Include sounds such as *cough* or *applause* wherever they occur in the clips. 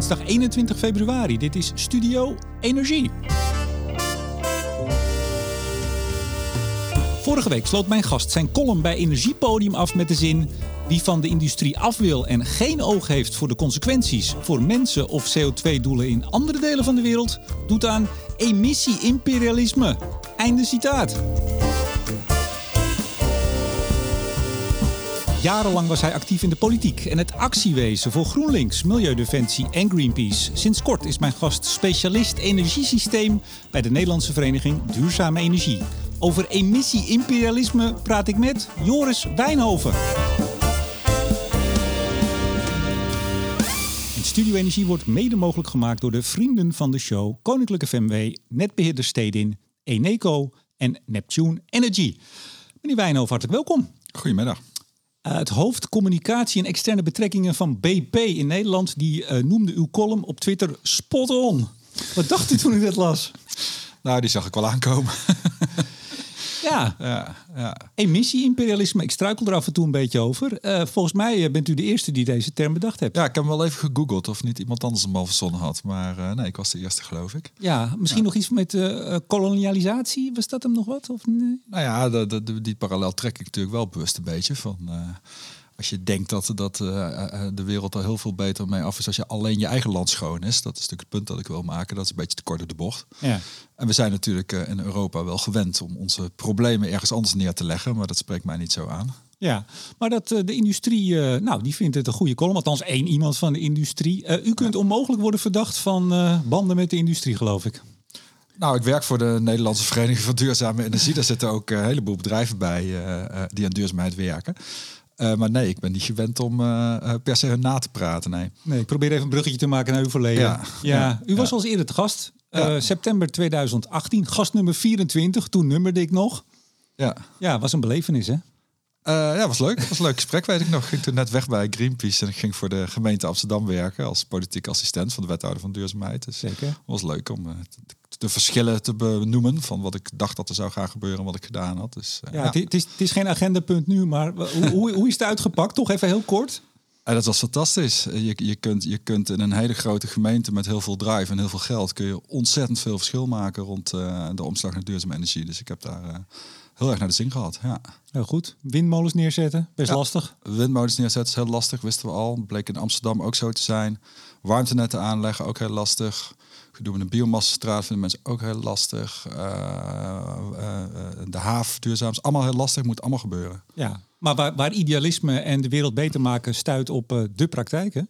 dinsdag 21 februari. Dit is Studio Energie. Vorige week sloot mijn gast zijn column bij Energiepodium af met de zin: Wie van de industrie af wil en geen oog heeft voor de consequenties voor mensen of CO2-doelen in andere delen van de wereld, doet aan emissie-imperialisme. Einde citaat. Jarenlang was hij actief in de politiek en het actiewezen voor GroenLinks, Milieudefensie en Greenpeace. Sinds kort is mijn gast specialist energiesysteem bij de Nederlandse Vereniging Duurzame Energie. Over emissie-imperialisme praat ik met Joris Wijnhoven. En Studio Energie wordt mede mogelijk gemaakt door de vrienden van de show Koninklijke FMW, Netbeheerder Stedin, Eneco en Neptune Energy. Meneer Wijnhoven, hartelijk welkom. Goedemiddag. Uh, het hoofd communicatie en externe betrekkingen van BP in Nederland, die uh, noemde uw column op Twitter spot on. Wat dacht u toen u dat las? Nou, die zag ik wel aankomen. *laughs* Ja. ja, ja. Emissie-imperialisme, ik struikel er af en toe een beetje over. Uh, volgens mij bent u de eerste die deze term bedacht hebt. Ja, ik heb hem wel even gegoogeld of niet iemand anders hem al verzonnen had. Maar uh, nee, ik was de eerste, geloof ik. Ja, misschien ja. nog iets met uh, kolonialisatie. Was dat hem nog wat? Of nee? Nou ja, de, de, de, die parallel trek ik natuurlijk wel bewust een beetje van als je denkt dat, dat uh, de wereld er heel veel beter mee af is als je alleen je eigen land schoon is. Dat is natuurlijk het punt dat ik wil maken. Dat is een beetje te kort door de bocht. Ja. En we zijn natuurlijk in Europa wel gewend om onze problemen ergens anders neer te leggen. Maar dat spreekt mij niet zo aan. Ja, maar dat de industrie, nou, die vindt het een goede column. Althans, één iemand van de industrie. u kunt onmogelijk worden verdacht van banden met de industrie, geloof ik. Nou, ik werk voor de Nederlandse Vereniging van Duurzame Energie. Daar zitten ook een heleboel bedrijven bij die aan duurzaamheid werken. Uh, maar nee, ik ben niet gewend om uh, per se hun na te praten. Nee. nee, ik probeer even een bruggetje te maken naar uw verleden. Ja, ja. ja. U was al eerder te gast. Uh, september 2018, gast nummer 24. Toen nummerde ik nog. Ja, ja was een belevenis, hè? Ja, was leuk. was een leuk gesprek, weet ik nog. Ik ging toen net weg bij Greenpeace en ik ging voor de gemeente Amsterdam werken als politiek assistent van de wethouder van duurzaamheid. Dus Zeker. was leuk om de verschillen te benoemen van wat ik dacht dat er zou gaan gebeuren en wat ik gedaan had. Dus, uh, ja, ja. Het, is, het is geen agendapunt nu, maar hoe, hoe, hoe is het uitgepakt? Toch even heel kort. Ja, dat was fantastisch. Je, je, kunt, je kunt in een hele grote gemeente met heel veel drive en heel veel geld kun je ontzettend veel verschil maken rond uh, de omslag naar duurzame energie. Dus ik heb daar uh, heel erg naar de zin gehad. Ja. Heel goed. Windmolens neerzetten, best ja, lastig. Windmolens neerzetten is heel lastig, wisten we al. Bleek in Amsterdam ook zo te zijn. Warmtenetten aanleggen, ook heel lastig. Doen we een biomassastraat, vinden mensen ook heel lastig. Uh, uh, de haven, duurzaam, is allemaal heel lastig, moet allemaal gebeuren. Ja, maar waar, waar idealisme en de wereld beter maken stuit op uh, de praktijken?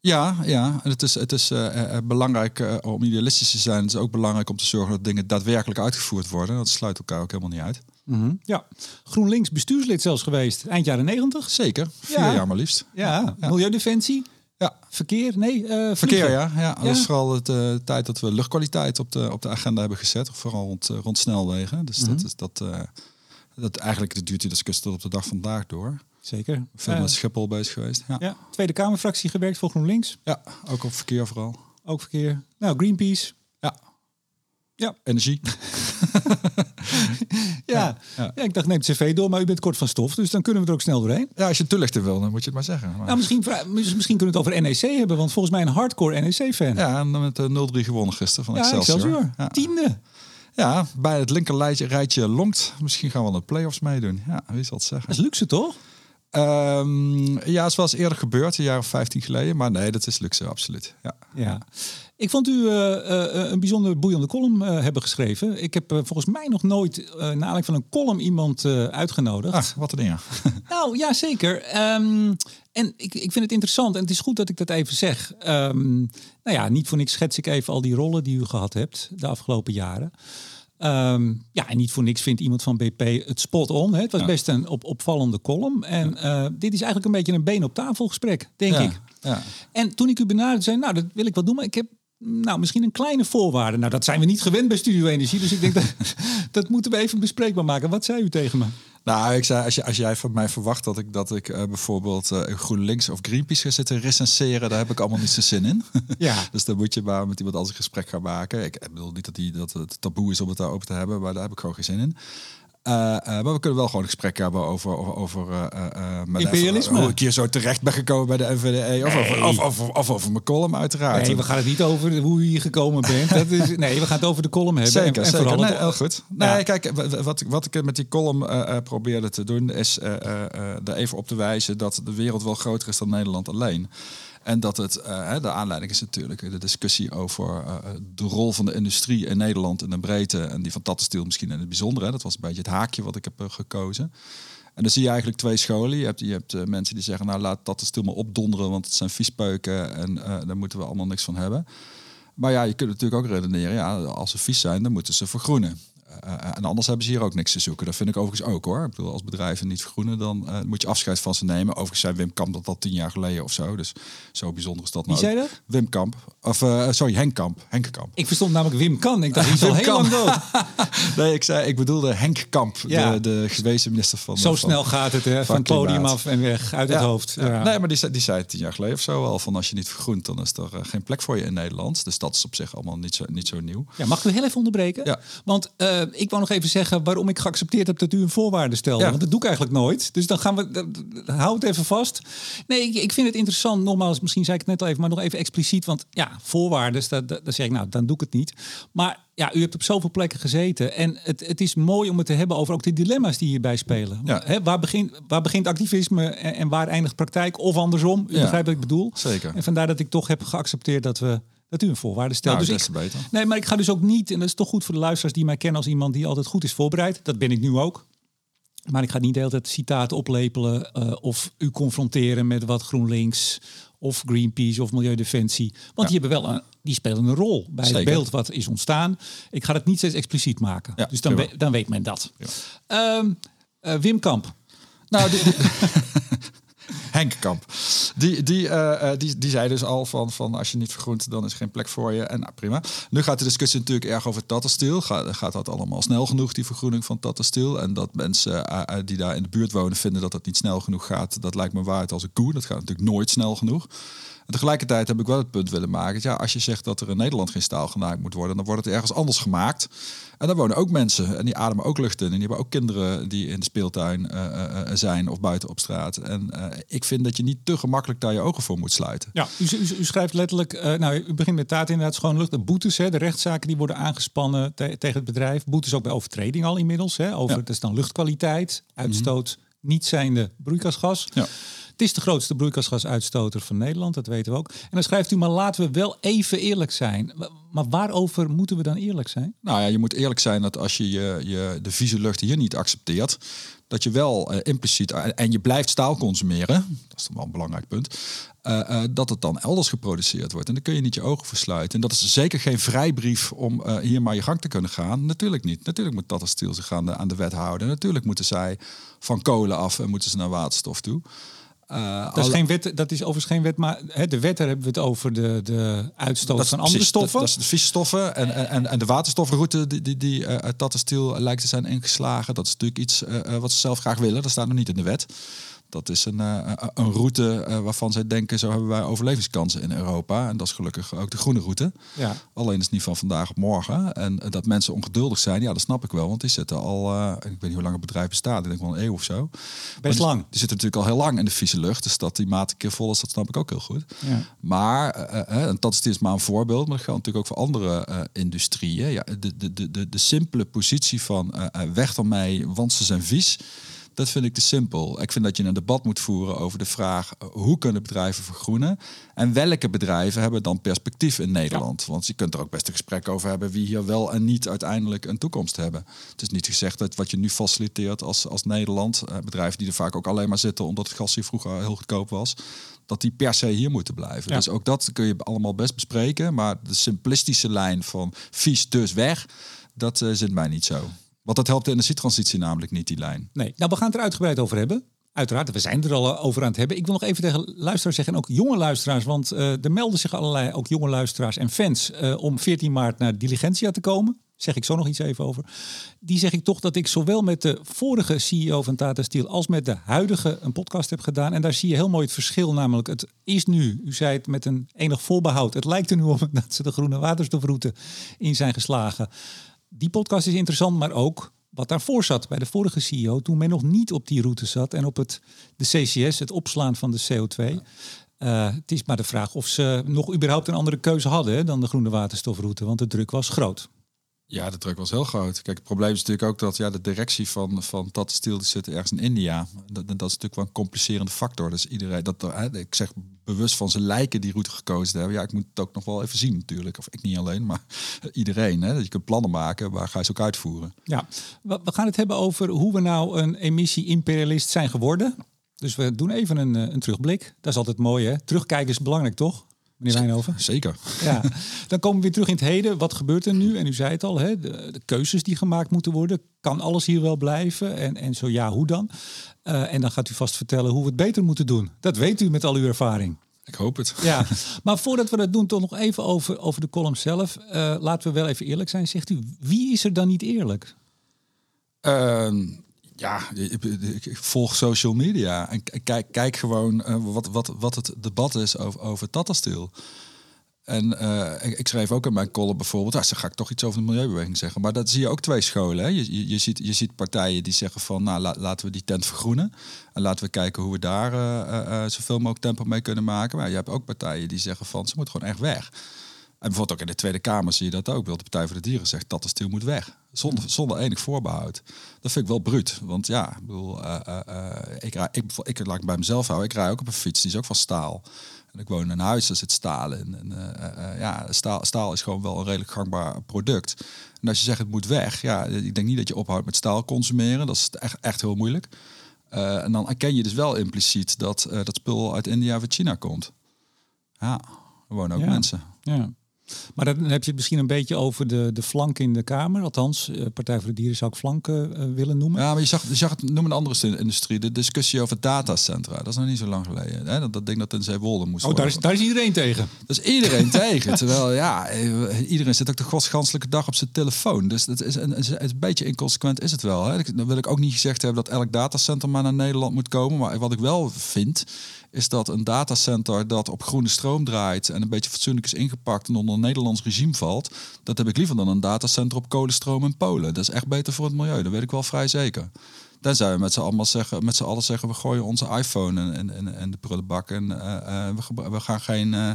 Ja, ja. En het is, het is uh, belangrijk om idealistisch te zijn. Het is ook belangrijk om te zorgen dat dingen daadwerkelijk uitgevoerd worden. Dat sluit elkaar ook helemaal niet uit. Mm -hmm. Ja, GroenLinks bestuurslid zelfs geweest, eind jaren negentig. Zeker, vier ja. jaar maar liefst. Ja, ja. Milieudefensie. Ja. Verkeer? Nee, uh, verkeer, ja. ja. Dat ja. is vooral uh, tijd dat we luchtkwaliteit op de, op de agenda hebben gezet. Vooral rond, rond snelwegen. Dus mm -hmm. dat is dat, dat eigenlijk duurt die discussie tot op de dag van vandaag door. Zeker. Veel met Schiphol bezig geweest. Ja. Tweede Kamerfractie gewerkt voor GroenLinks. Ja, ook op verkeer vooral. Ook verkeer. Nou, Greenpeace. Ja. Ja. Energie. *laughs* ja. Ja. ja, ik dacht neem het cv door, maar u bent kort van stof, dus dan kunnen we er ook snel doorheen. Ja, als je toelichten wil, dan moet je het maar zeggen. Maar... Nou, misschien, misschien kunnen we het over NEC hebben, want volgens mij een hardcore NEC-fan. Ja, en dan met de 0-3 gewonnen gisteren van ja, Excelsior. Excelsior. Ja. Tiende. Ja, bij het linker rijtje, longt. Misschien gaan we de play-offs meedoen. Ja, wie zal het zeggen. Dat is luxe, toch? Um, ja, zoals eerder gebeurd, een jaar of 15 geleden. Maar nee, dat is luxe, absoluut. Ja. ja. Ik vond u uh, uh, een bijzonder boeiende column uh, hebben geschreven. Ik heb volgens mij nog nooit, na aanleiding van een column, iemand uitgenodigd. Ah, wat een ding. *laughs* nou, ja, zeker. Um, en ik, ik vind het interessant en het is goed dat ik dat even zeg. Um, nou ja, niet voor niks schets ik even al die rollen die u gehad hebt de afgelopen jaren. Um, ja, en niet voor niks vindt iemand van BP het spot on. Hè. Het was ja. best een op, opvallende column. En ja. uh, dit is eigenlijk een beetje een been op tafel gesprek, denk ja. ik. Ja. En toen ik u benaderde, zei nou, dat wil ik wel doen, maar ik heb nou, misschien een kleine voorwaarde. Nou, dat zijn we niet gewend bij Studio Energie, dus ik denk dat *laughs* dat moeten we even bespreekbaar maken. Wat zei u tegen me? Nou, ik zei, als, je, als jij van mij verwacht dat ik, dat ik uh, bijvoorbeeld uh, GroenLinks of Greenpeace ga zitten recenseren, daar heb ik allemaal niet zo zin in. *laughs* Ja. dus dan moet je maar met iemand als een gesprek gaan maken. Ik bedoel niet dat, die, dat het taboe is om het daarover te hebben, maar daar heb ik gewoon geen zin in. Uh, maar we kunnen wel gewoon een gesprek hebben over, over, over uh, met imperialisme. hoe ik hier zo terecht ben gekomen bij de NVDE. Of, over, of, of, of, over mijn column uiteraard. Nee, we gaan het niet over hoe je hier gekomen bent. Dat is, *laughs* nee, we gaan het over de column hebben. Zeker, en, zeker. Nee, heel goed. Nee, kijk, wat, wat ik met die column probeerde te doen... is er even op te wijzen dat de wereld wel groter is dan Nederland alleen. En dat het, uh, de aanleiding is natuurlijk de discussie over uh, de rol van de industrie in Nederland in de breedte. En die van Tattenstiel misschien in het bijzonder. Hè. Dat was een beetje het haakje wat ik heb uh, gekozen. En dan zie je eigenlijk twee scholen. Je hebt, je hebt mensen die zeggen, nou laat Tattenstiel maar opdonderen, want het zijn viespeuken en daar moeten we allemaal niks van hebben. Maar ja, je kunt natuurlijk ook redeneren, ja, als ze vies zijn, dan moeten ze vergroenen. Uh, en anders hebben ze hier ook niks te zoeken. Dat vind ik overigens ook hoor. Ik bedoel, als bedrijven niet vergroenen, dan uh, moet je afscheid van ze nemen. Overigens zei Wim Kamp dat al tien jaar geleden of zo. Dus zo bijzonder is dat nou. Wie zei dat? Wim Kamp. Of uh, sorry, Henk Kamp. Henk Kamp. Ik verstond namelijk Wim Kan. Ik dacht, hij is al heel lang dood. *laughs* nee, ik, zei, ik bedoelde Henk Kamp, ja. de, de gewezen minister van... Zo snel gaat het, hè? Van, van het podium af en weg, uit het hoofd. Ja. Nee, maar die, die zei tien jaar geleden of zo al van als je niet vergroent, dan is er geen plek voor je in Nederland. Dus dat is op zich allemaal niet zo, niet zo nieuw. Ja, mag ik u heel even onderbreken? Ja. Want ik wou nog even zeggen waarom ik geaccepteerd heb dat u een voorwaarde stelde. Want dat doe ik eigenlijk nooit. Dus dan gaan we, hou het even vast. Nee, ik, ik, vind het interessant. Nogmaals, misschien zei ik het net al even, maar nog even expliciet. Want ja, voorwaarden, dat, dat, zeg ik nou, dan doe ik het niet. Maar ja, u hebt op zoveel plekken gezeten. En het, het is mooi om het te hebben over ook de dilemma's die hierbij spelen. Ja. waar, begint, waar begint activisme en, en waar eindigt praktijk? Of andersom, u begrijpt wat ik bedoel. Zeker. En vandaar dat ik toch heb geaccepteerd dat we dat u een voorwaarde stelt. Nou, dus ik, beter. Nee, maar ik ga dus ook niet, en dat is toch goed voor de luisteraars die mij kennen als iemand die altijd goed is voorbereid. Dat ben ik nu ook. Maar ik ga niet de hele tijd citaten oplepelen uh, of u confronteren met wat GroenLinks of Greenpeace of Milieudefensie. Want die hebben wel een, die spelen een rol bij het beeld wat is ontstaan. Ik ga het niet steeds expliciet maken. Ja, dus dan, dan weet men dat. Ja. Um, uh, Wim Kamp. Nou, *laughs* Henk Kamp. Die, die, uh, die, die zei dus al van, van als je niet vergroent, dan is er geen plek voor je. En nou, prima. Nu gaat de discussie natuurlijk erg over Tattenstiel. Gaat, gaat dat allemaal snel genoeg, die vergroening van Tattenstiel? En dat mensen uh, die daar in de buurt wonen vinden dat dat niet snel genoeg gaat, dat lijkt me waard als een koe. Dat gaat natuurlijk nooit snel genoeg. En tegelijkertijd heb ik wel het punt willen maken. Ja, als je zegt dat er in Nederland geen staal gemaakt moet worden, dan wordt het ergens anders gemaakt. En daar wonen ook mensen en die ademen ook lucht in. En die hebben ook kinderen die in de speeltuin uh, zijn of buiten op straat. En ik vind dat je niet te gemakkelijk daar je ogen voor moet sluiten. Ja, u, u, u schrijft letterlijk, nou, u begint met taart inderdaad schoon lucht. De boetes, hè, de rechtszaken die worden aangespannen tegen het bedrijf. Boetes ook bij overtreding al inmiddels. Hè, over, ja. Dat is dan luchtkwaliteit, uitstoot, mm -hmm. niet zijnde broeikasgas. Ja. Het is de grootste broeikasgasuitstoter van Nederland, dat weten we ook. En dan schrijft u, maar laten we wel even eerlijk zijn. Maar waarover moeten we dan eerlijk zijn? Nou ja, je moet eerlijk zijn dat als je, je, de vieze lucht hier niet accepteert, dat je wel uh, impliciet, uh, en je blijft staal consumeren, dat is dan wel een belangrijk punt, uh, dat het dan elders geproduceerd wordt. En dan kun je niet je ogen versluiten. En dat is zeker geen vrijbrief om hier maar je gang te kunnen gaan. Natuurlijk niet. Natuurlijk moet dat stil zich aan de, aan de wet houden. Natuurlijk moeten zij van kolen af en moeten ze naar waterstof toe. Uh, dat, is geen wet, dat is overigens geen wet, maar hè, de wet, daar hebben we het over de, de uitstoot van andere stoffen. Dat, is de visstoffen en, en, en de waterstofroute die, die, die uh, uit Tattenstiel lijkt te zijn ingeslagen. Dat is natuurlijk iets uh, wat ze zelf graag willen. Dat staat nog niet in de wet. Dat is een, uh, een route uh, waarvan zij denken, zo hebben wij overlevingskansen in Europa. En dat is gelukkig ook de groene route. Ja. Alleen is het niet van vandaag op morgen. En uh, dat mensen ongeduldig zijn, ja, dat snap ik wel. Want die zitten al, ik weet niet hoe lang het bedrijf bestaat, ik denk wel een eeuw of zo. Best die, lang. Die zitten natuurlijk al heel lang in de vieze lucht. Dus dat die maat een keer vol is, dat snap ik ook heel goed. Ja. Maar, en dat is maar een voorbeeld, maar dat geldt natuurlijk ook voor andere industrieën. Ja, de, de, de, de, de simpele positie van weg van mij, want ze zijn vies dat vind ik te simpel. Ik vind dat je een debat moet voeren over de vraag eh, hoe kunnen bedrijven vergroenen en welke bedrijven hebben dan perspectief in Nederland. Want je kunt er ook best een gesprek over hebben wie hier wel en niet uiteindelijk een toekomst hebben. Het is niet gezegd dat wat je nu faciliteert als, als Nederland, eh, bedrijven die er vaak ook alleen maar zitten omdat het gas hier vroeger heel goedkoop was, dat die per se hier moeten blijven. Dus ook dat kun je allemaal best bespreken. Maar de simplistische lijn van vies dus weg, dat uh, zit mij niet zo. Want dat helpt de energietransitie namelijk niet, die lijn. Nee, nou we gaan het er uitgebreid over hebben. Uiteraard, we zijn er al over aan het hebben. Ik wil nog even tegen luisteraars zeggen, en ook jonge luisteraars, want uh, er melden zich allerlei, ook jonge luisteraars en fans, uh, om 14 maart naar Diligentia te komen. Zeg ik zo nog iets even over. Die zeg ik toch dat ik zowel met de vorige CEO van Tata Steel als met de huidige een podcast heb gedaan. En daar zie je heel mooi het verschil. Namelijk, het is nu, u zei het met een enig voorbehoud. Het lijkt er nu op *laughs* dat ze de groene waterstofroute in zijn geslagen die podcast is interessant, maar ook wat daarvoor zat bij de vorige CEO, toen men nog niet op die route zat en op het, de CCS, het opslaan van de CO2. Uh, het is maar de vraag of ze nog überhaupt een andere keuze hadden hè, dan de groene waterstofroute, want de druk was groot. Ja, de druk was heel groot. Kijk, het probleem is natuurlijk ook dat ja, de directie van, van Tata Steel zit ergens in India. Dat, dat is natuurlijk wel een complicerende factor. Dus iedereen, dat, ik zeg bewust van zijn lijken die route gekozen hebben. Ja, ik moet het ook nog wel even zien natuurlijk. Of ik niet alleen, maar *laughs* iedereen. Hè, dat je kunt plannen maken, waar ga je ze ook uitvoeren. Ja, we gaan het hebben over hoe we nou een emissie-imperialist zijn geworden. Dus we doen even een, eh, een terugblik. Dat is altijd mooi, hè? Terugkijken is belangrijk, toch? Meneer Wijnhoven? Zeker. Ja, *laughs* dan komen we weer terug in het heden. Wat gebeurt er nu? En u zei het al, hè, de, de keuzes die gemaakt moeten worden. Kan alles hier wel blijven? En, en zo ja, hoe dan? Uh, en dan gaat u vast vertellen hoe we het beter moeten doen. Dat weet u met al uw ervaring. Ik hoop het. Ja, *laughs* maar voordat we dat doen, toch nog even over, over de column zelf. Uh, laten we wel even eerlijk zijn. Zegt u, wie is er dan niet eerlijk? Uh, ja, ik volg social media en kijk, kijk gewoon uh, wat, wat, wat het debat is over, over Tata Steel. En uh, ik, schreef ook in mijn column bijvoorbeeld, ah, dan ga ik toch iets over de milieubeweging zeggen. Maar dat zie je ook twee scholen. Hè? Je, je, je, ziet, je ziet partijen die zeggen van, nou laten we die tent vergroenen. En laten we kijken hoe we daar uh, zoveel mogelijk tempo mee kunnen maken. Maar je hebt ook partijen die zeggen van, ze moet gewoon echt weg. En bijvoorbeeld ook in de Tweede Kamer zie je dat ook. De Partij voor de Dieren zegt dat de stil moet weg. Zonder, zonder enig voorbehoud. Dat vind ik wel bruut. Want ja, ik bedoel, uh, uh, ik, rij, ik, ik, laat ik bij mezelf houden. Ik rij ook op een fiets, die is ook van staal. En ik woon in een huis, daar zit staal in. En, ja, staal, staal is gewoon wel een redelijk gangbaar product. En als je zegt het moet weg, ja, ik denk niet dat je ophoudt met staal consumeren. Dat is echt, echt heel moeilijk. en dan erken je dus wel impliciet dat dat spul uit India of China komt. Ja, er wonen ook mensen. Ja. Maar dan heb je het misschien een beetje over de, de flank in de Kamer. Althans, uh, Partij voor de Dieren zou ik flanken uh, willen noemen. Ja, maar je zag, je zag het, noem een andere industrie. De discussie over datacentra. Dat is nog niet zo lang geleden. Hè? Dat, dat ding dat in Zeewolde moest Oh, daar is, daar is iedereen tegen. *laughs* Dat is iedereen tegen. Terwijl, ja, eh, iedereen zit ook de godsganselijke dag op zijn telefoon. Dus dat is een, een beetje inconsequent is het wel. Hè? Dan wil ik ook niet gezegd hebben dat elk datacenter maar naar Nederland moet komen. Maar wat ik wel vind, is dat een datacenter dat op groene stroom draait en een beetje fatsoenlijk is ingepakt en onder een Nederlands regime valt, dat heb ik liever dan een datacenter op kolenstroom in Polen. Dat is echt beter voor het milieu, dat weet ik wel vrij zeker. Tenzij we met z'n allemaal zeggen, met z'n allen zeggen, we gooien onze iPhone en, en, en de prullenbak en uh, we, we, gaan geen uh,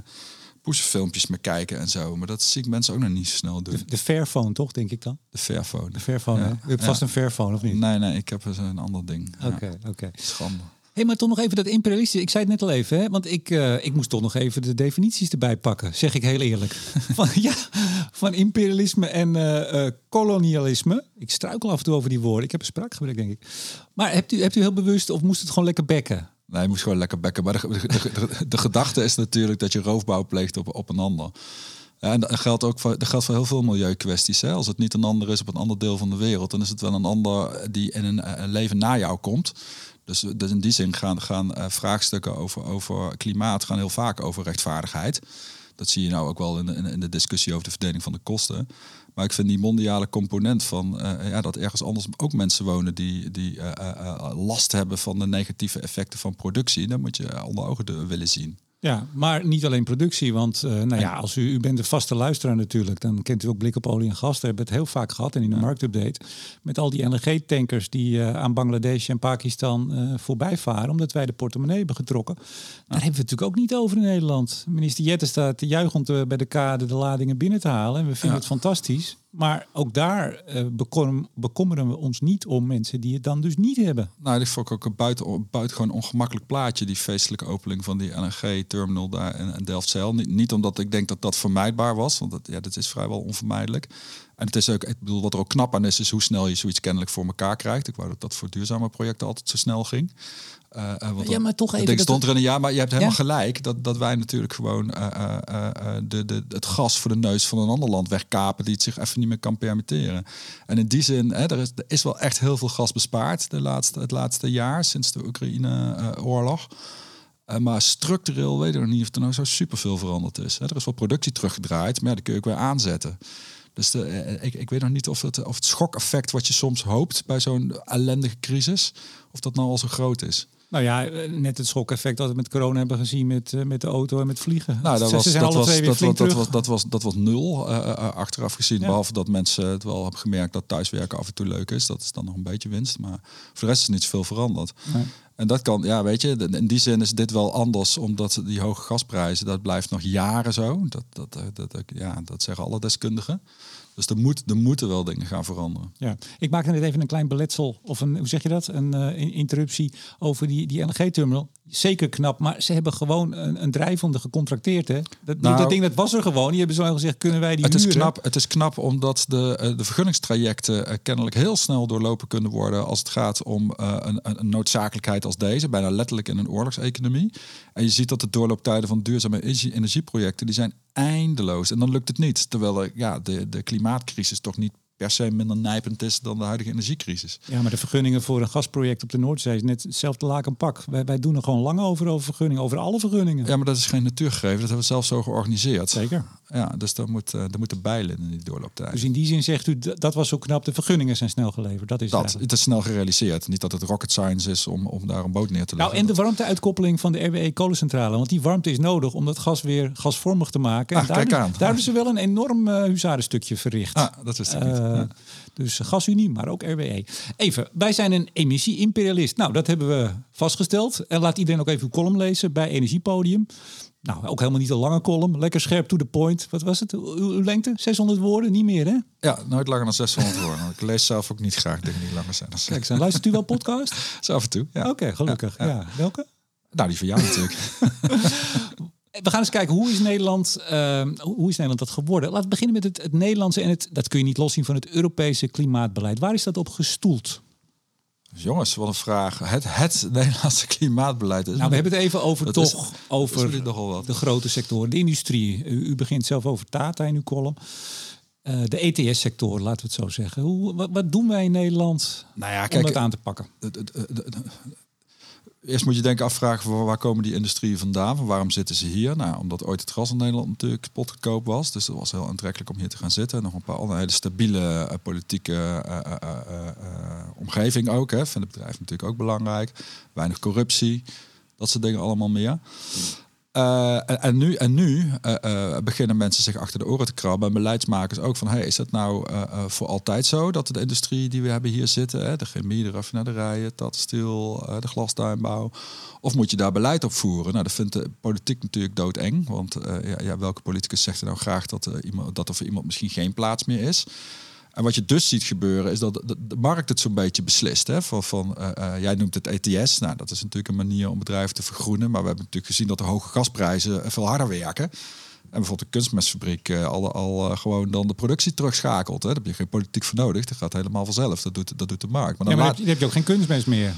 poesenfilmpjes meer kijken en zo. Maar dat zie ik mensen ook nog niet zo snel doen. De, de Fairphone toch, denk ik dan? De Fairphone. De Fairphone, ja. U hebt vast een Fairphone, of niet? Nee, nee, ik heb een ander ding. Oké, oké. Schande hey, maar toch nog even dat imperialistische. Ik zei het net al even, hè? want ik, uh, ik moest toch nog even de definities erbij pakken, zeg ik heel eerlijk. *laughs* van, ja, van imperialisme en uh, uh, kolonialisme. Ik struikel af en toe over die woorden. Ik heb een spraakgebrek, denk ik. Maar hebt u, hebt u heel bewust of moest het gewoon lekker bekken? Nee, je moest gewoon lekker bekken. Maar de, gedachte is natuurlijk dat je roofbouw pleegt op, op een ander. En dat geldt ook voor, dat geldt voor heel veel milieukwesties. Hè. Als het niet een ander is op een ander deel van de wereld, dan is het wel een ander die in een leven na jou komt. Dus, dus in die zin gaan, gaan uh, vraagstukken over, over klimaat gaan heel vaak over rechtvaardigheid. Dat zie je nou ook wel in de, in de discussie over de verdeling van de kosten. Maar ik vind die mondiale component van uh, ja, dat ergens anders ook mensen wonen die, die uh, last hebben van de negatieve effecten van productie, dan moet je onder ogen willen zien. Ja, maar niet alleen productie. Want uh, nou ja, als u, u bent een vaste luisteraar natuurlijk, dan kent u ook blik op olie en gas. Daar hebben we het heel vaak gehad en in de marktupdate. Met al die LNG-tankers die uh, aan Bangladesh en Pakistan uh, voorbij varen, omdat wij de portemonnee hebben getrokken. Daar hebben we het natuurlijk ook niet over in Nederland. Minister Jette staat juichend bij de kade de ladingen binnen te halen. En we vinden het fantastisch. Maar ook daar uh, bekommeren we ons niet om mensen die het dan dus niet hebben. Nou, dit vond ik ook een buiten, buitengewoon ongemakkelijk plaatje, die feestelijke opening van die LNG-terminal daar in, in Delfzijl. Niet, niet omdat ik denk dat dat vermijdbaar was, want dat, ja, dat is vrijwel onvermijdelijk. En het is ook, ik bedoel, wat er ook knap aan is, is hoe snel je zoiets kennelijk voor elkaar krijgt. Ik wou dat dat voor duurzame projecten altijd zo snel ging. Uh, ja, maar toch even. Ik stond er in een jaar, maar je hebt helemaal gelijk dat, dat wij natuurlijk gewoon uh, de, de, het gas voor de neus van een ander land wegkapen die het zich even niet meer kan permitteren. En in die zin, hè, er, is, er is wel echt heel veel gas bespaard de laatste, het laatste jaar sinds de Oekraïne-oorlog. maar structureel weet ik nog niet of er nou zo superveel veranderd is. Hè. Er is wel productie teruggedraaid, maar ja, die kun je ook weer aanzetten. Dus de, ik, ik weet nog niet of het, of het schokeffect wat je soms hoopt bij zo'n ellendige crisis, of dat nou al zo groot is. Nou ja, eh, net het schokeffect dat we met corona hebben gezien met, uh, met de auto en met vliegen. Nou, dat was, dat, was, dat, was, dat, was, dat, was, dat was nul eh, eh, achteraf gezien. Ja. Behalve dat mensen het wel hebben gemerkt dat thuiswerken af en toe leuk is. Dat is dan nog een beetje winst. Maar voor de rest is niet zoveel veranderd. Nee. En dat kan, ja, weet je, in die zin is dit wel anders, omdat die hoge gasprijzen, dat blijft nog jaren zo. Dat, dat, eh, dat, dat- ja, dat zeggen alle deskundigen. Dus er, moet, er moeten wel dingen gaan veranderen. Ja, ik maakte net even een klein beletsel of een, hoe zeg je dat? Een eh, in- interruptie over die, die LNG-terminal. Zeker knap, maar ze hebben gewoon een, een drijvende gecontracteerd. Hè? Dat, Nou, dat ding dat was er gewoon. Die hebben zo gezegd, kunnen wij die Het is, knap, het is knap omdat de, eh, de vergunningstrajecten eh, kennelijk heel snel doorlopen kunnen worden als het gaat om een, een noodzakelijkheid als deze, bijna letterlijk in een oorlogseconomie. En je ziet dat de doorlooptijden van duurzame energie- energieprojecten die zijn eindeloos. En dan lukt het niet. Terwijl er, ja, de, de klimaatcrisis toch niet per se minder nijpend is dan de huidige energiecrisis. Ja, maar de vergunningen voor een gasproject op de Noordzee is net hetzelfde laak en pak. Wij, wij doen er gewoon lang over, over vergunningen, over alle vergunningen. Ja, maar dat is geen natuurgegeven. Dat hebben we zelf zo georganiseerd. Zeker. Ja, dus daar moet, uh, daar moeten bijlen in die doorlooptijd. Dus in die zin zegt u, dat was zo knap, de vergunningen zijn snel geleverd. Dat is het dat, eigenlijk. het is snel gerealiseerd. Niet dat het rocket science is om, om daar een boot neer te leggen. Nou, en de warmteuitkoppeling van de RWE kolencentrale. Want die warmte is nodig om dat gas weer gasvormig te maken. En Ah, daar, kijk aan. daar hebben ze wel een enorm uh, huzarenstukje verricht. Ah, dat wist ik niet. Eh, Ja. Dus gasunie, maar ook RWE. Even, wij zijn een emissie-imperialist. Nou, dat hebben we vastgesteld. En laat iedereen ook even uw column lezen bij Energiepodium. Nou, ook helemaal niet een lange column. Lekker scherp to the point. Wat was het? Uw, uw lengte? 600 woorden? Niet meer, hè? Ja, nooit langer dan 600 woorden. Ik lees zelf ook niet graag dingen die langer zijn dan Kijk aan. luistert u wel podcast? *laughs* Zo af en toe. Ja. Oké, gelukkig. Ja, Welke? Nou, die van jou natuurlijk. *laughs* We gaan eens kijken, hoe is Nederland, eh, hoe is Nederland dat geworden? Laten we beginnen met het, het Nederlandse en het, dat kun je niet loszien van het Europese klimaatbeleid. Waar is dat op gestoeld? Jongens, wat een vraag. Het, het *laughs* Nederlandse klimaatbeleid is. Nou, we hebben het even over toch is- dat is over wat. de grote sectoren, de industrie. U, u begint zelf over Tata in uw column. Eh, de ETS-sector, laten we het zo zeggen. Hoe, wat, wat doen wij in Nederland Nou ja, om kijk. dat aan te pakken? het- het- het- het- Eerst moet je denken afvragen van waar komen die industrieën vandaan? Van waarom zitten ze hier? Nou, omdat ooit het gas in Nederland natuurlijk spotgoedkoop was. Dus dat was heel aantrekkelijk om hier te gaan zitten. En nog een paar andere hele stabiele eh, politieke eh, eh, omgeving ook. Hè. Vinden bedrijven natuurlijk ook belangrijk. Weinig corruptie. Dat soort dingen allemaal meer. Eh, en, nu, en nu eh, eh, beginnen mensen zich achter de oren te krabben. En beleidsmakers ook van, hey, is dat nou voor altijd zo? Dat de industrie die we hebben hier zitten, hè, de chemie, de raffinaderijen, eh de glastuinbouw. Of moet je daar beleid op voeren? Nou, dat vindt de politiek natuurlijk doodeng. Want ja, welke politicus zegt er nou graag dat, iemand, dat er voor iemand misschien geen plaats meer is? En wat je dus ziet gebeuren is dat de, de markt het zo'n beetje beslist. Hè? Van, van, eh, eh, jij noemt het ETS. Nou, dat is natuurlijk een manier om bedrijven te vergroenen. Maar we hebben natuurlijk gezien dat de hoge gasprijzen veel harder werken. En bijvoorbeeld een kunstmestfabriek eh, al, al eh, gewoon dan de productie terugschakelt. Hè? Daar heb je geen politiek voor nodig. Dat gaat helemaal vanzelf. Dat doet, dat doet de markt. Maar Ja, dan maar laat- dan heb, je, dan heb je ook geen kunstmest meer.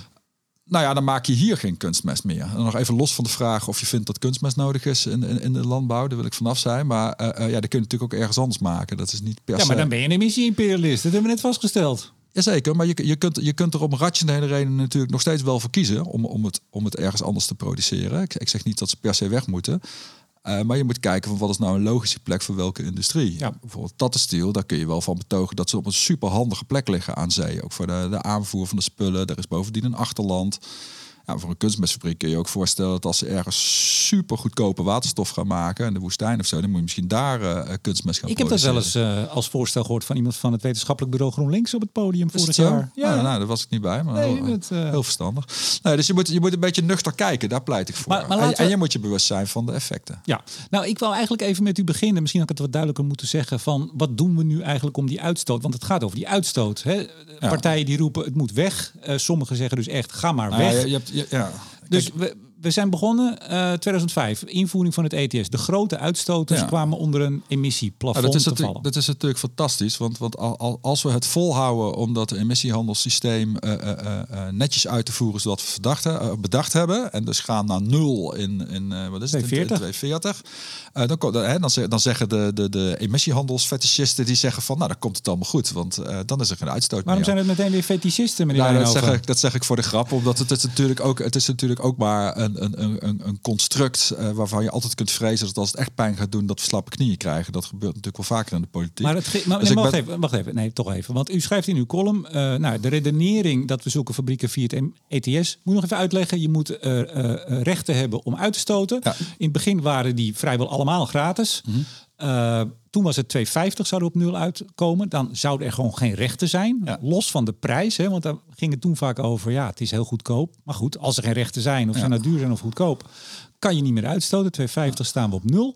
Nou ja, dan maak je hier geen kunstmest meer. En nog even los van de vraag of je vindt dat kunstmest nodig is in, in, in de landbouw. Daar wil ik vanaf zijn. Maar eh, ja, dat kun je natuurlijk ook ergens anders maken. Dat is niet per Ja, se... maar dan ben je een emissie-imperialist. Dat hebben we net vastgesteld. Jazeker, maar je, je, kunt, je kunt er om rationele redenen natuurlijk nog steeds wel voor kiezen om, om, het, om het ergens anders te produceren. Ik, ik zeg niet dat ze per se weg moeten. Eh, maar je moet kijken van wat is nou een logische plek voor welke industrie. Ja. Bijvoorbeeld Tattensteel, daar kun je wel van betogen dat ze op een super handige plek liggen aan zee. Ook voor de, de aanvoer van de spullen. Er is bovendien een achterland. Ja, voor een kunstmestfabriek kun je ook voorstellen dat als ze ergens super goedkope waterstof gaan maken in de woestijn of zo, dan moet je misschien daar eh, kunstmest gaan Ik heb dat wel eens eh, als voorstel gehoord van iemand van het wetenschappelijk bureau GroenLinks op het podium vorig het jaar. Ja, nou, daar was ik niet bij, maar Nee, heel, verstandig. Dus je moet, je moet een beetje nuchter kijken, daar pleit ik voor. Maar- maar en, laten we- en je moet je bewust zijn van de effecten. Ja, nou ik wou eigenlijk even met u beginnen. Misschien had ik het wat duidelijker moeten zeggen van wat doen we nu eigenlijk om die uitstoot? Want het gaat over die uitstoot. Hè? Partijen die roepen het moet weg. Sommigen zeggen dus echt ga maar Nou weg. je, je hebt, je- ja. Dus we, we zijn begonnen eh 2005, invoering van het ETS. De grote uitstoters Ja. kwamen onder een emissieplafond nou, dat, is te natuurlijk, vallen. dat is natuurlijk fantastisch, want, want al- al- als we het volhouden om dat emissiehandelssysteem eh, eh, netjes uit te voeren zoals we verdacht, bedacht hebben, en dus gaan naar nul in, in wat is het, in 2040. 2040, dan, dan, dan, ze- dan zeggen de, de, de emissiehandelsfetischisten die zeggen van, nou dan komt het allemaal goed, want dan is er geen uitstoot Waarom meer. zijn het meteen weer fetischisten, meneer Nou, dat zeg, ik, dat zeg ik voor de grap, omdat het is natuurlijk ook, het is natuurlijk ook maar een, een, een, een, een construct uh, waarvan je altijd kunt vrezen dat als het echt pijn gaat doen, dat we slappe knieën krijgen. Dat gebeurt natuurlijk wel vaker in de politiek. Maar, het maar dus nee, wacht, ben... even, wacht even, nee, toch even. Want u schrijft in uw column, uh, nou, de redenering dat we zulke fabrieken via het ETS, moet nog even uitleggen. Je moet uh, rechten hebben om uit te stoten. Ja. In het begin waren die vrijwel allemaal gratis. Mm -hmm. Uh, toen was het 2,50 zouden op nul uitkomen. Dan zouden er gewoon geen rechten zijn. Ja. Los van de prijs. Hè, want daar ging het toen vaak over. Ja, het is heel goedkoop. Maar goed, als er geen rechten zijn, of ja. ze nou duur zijn of goedkoop, kan je niet meer uitstoten. 2,50 staan we op nul.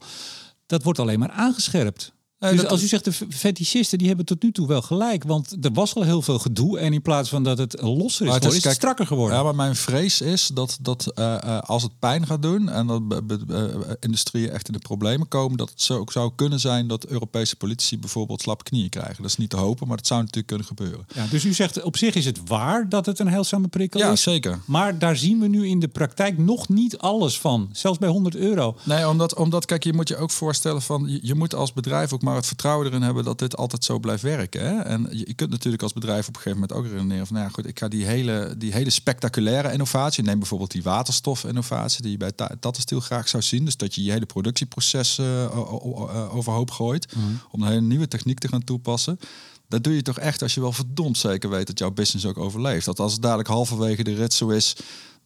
Dat wordt alleen maar aangescherpt dus als u zegt de fetischisten, die hebben tot nu toe wel gelijk. Want er was al heel veel gedoe. En in plaats van dat het losser is, het is, is het strakker geworden. Ja, maar mijn vrees is dat, dat uh, als het pijn gaat doen... en dat industrieën echt in de problemen komen... dat het zo ook zou kunnen zijn dat Europese politici bijvoorbeeld slappe knieën krijgen. Dat is niet te hopen, maar dat zou natuurlijk kunnen gebeuren. Ja, dus u zegt op zich is het waar dat het een heilzame prikkel ja, is. Ja, zeker. Maar daar zien we nu in de praktijk nog niet alles van. Zelfs bij 100 euro. Nee, omdat, omdat kijk, je moet je ook voorstellen van... je, je moet als bedrijf ook maar het vertrouwen erin hebben dat dit altijd zo blijft werken. Hè? En je, je, kunt natuurlijk als bedrijf op een gegeven moment ook redeneren van, nou ja, goed, ik ga die hele, die hele spectaculaire innovatie, neem bijvoorbeeld die waterstof-innovatie die je bij Tata graag zou zien, dus dat je je hele productieproces uh, overhoop gooit mhm. om een hele nieuwe techniek te gaan toepassen. Dat doe je toch echt als je wel verdomd zeker weet dat jouw business ook overleeft. Dat als het dadelijk halverwege de rit zo is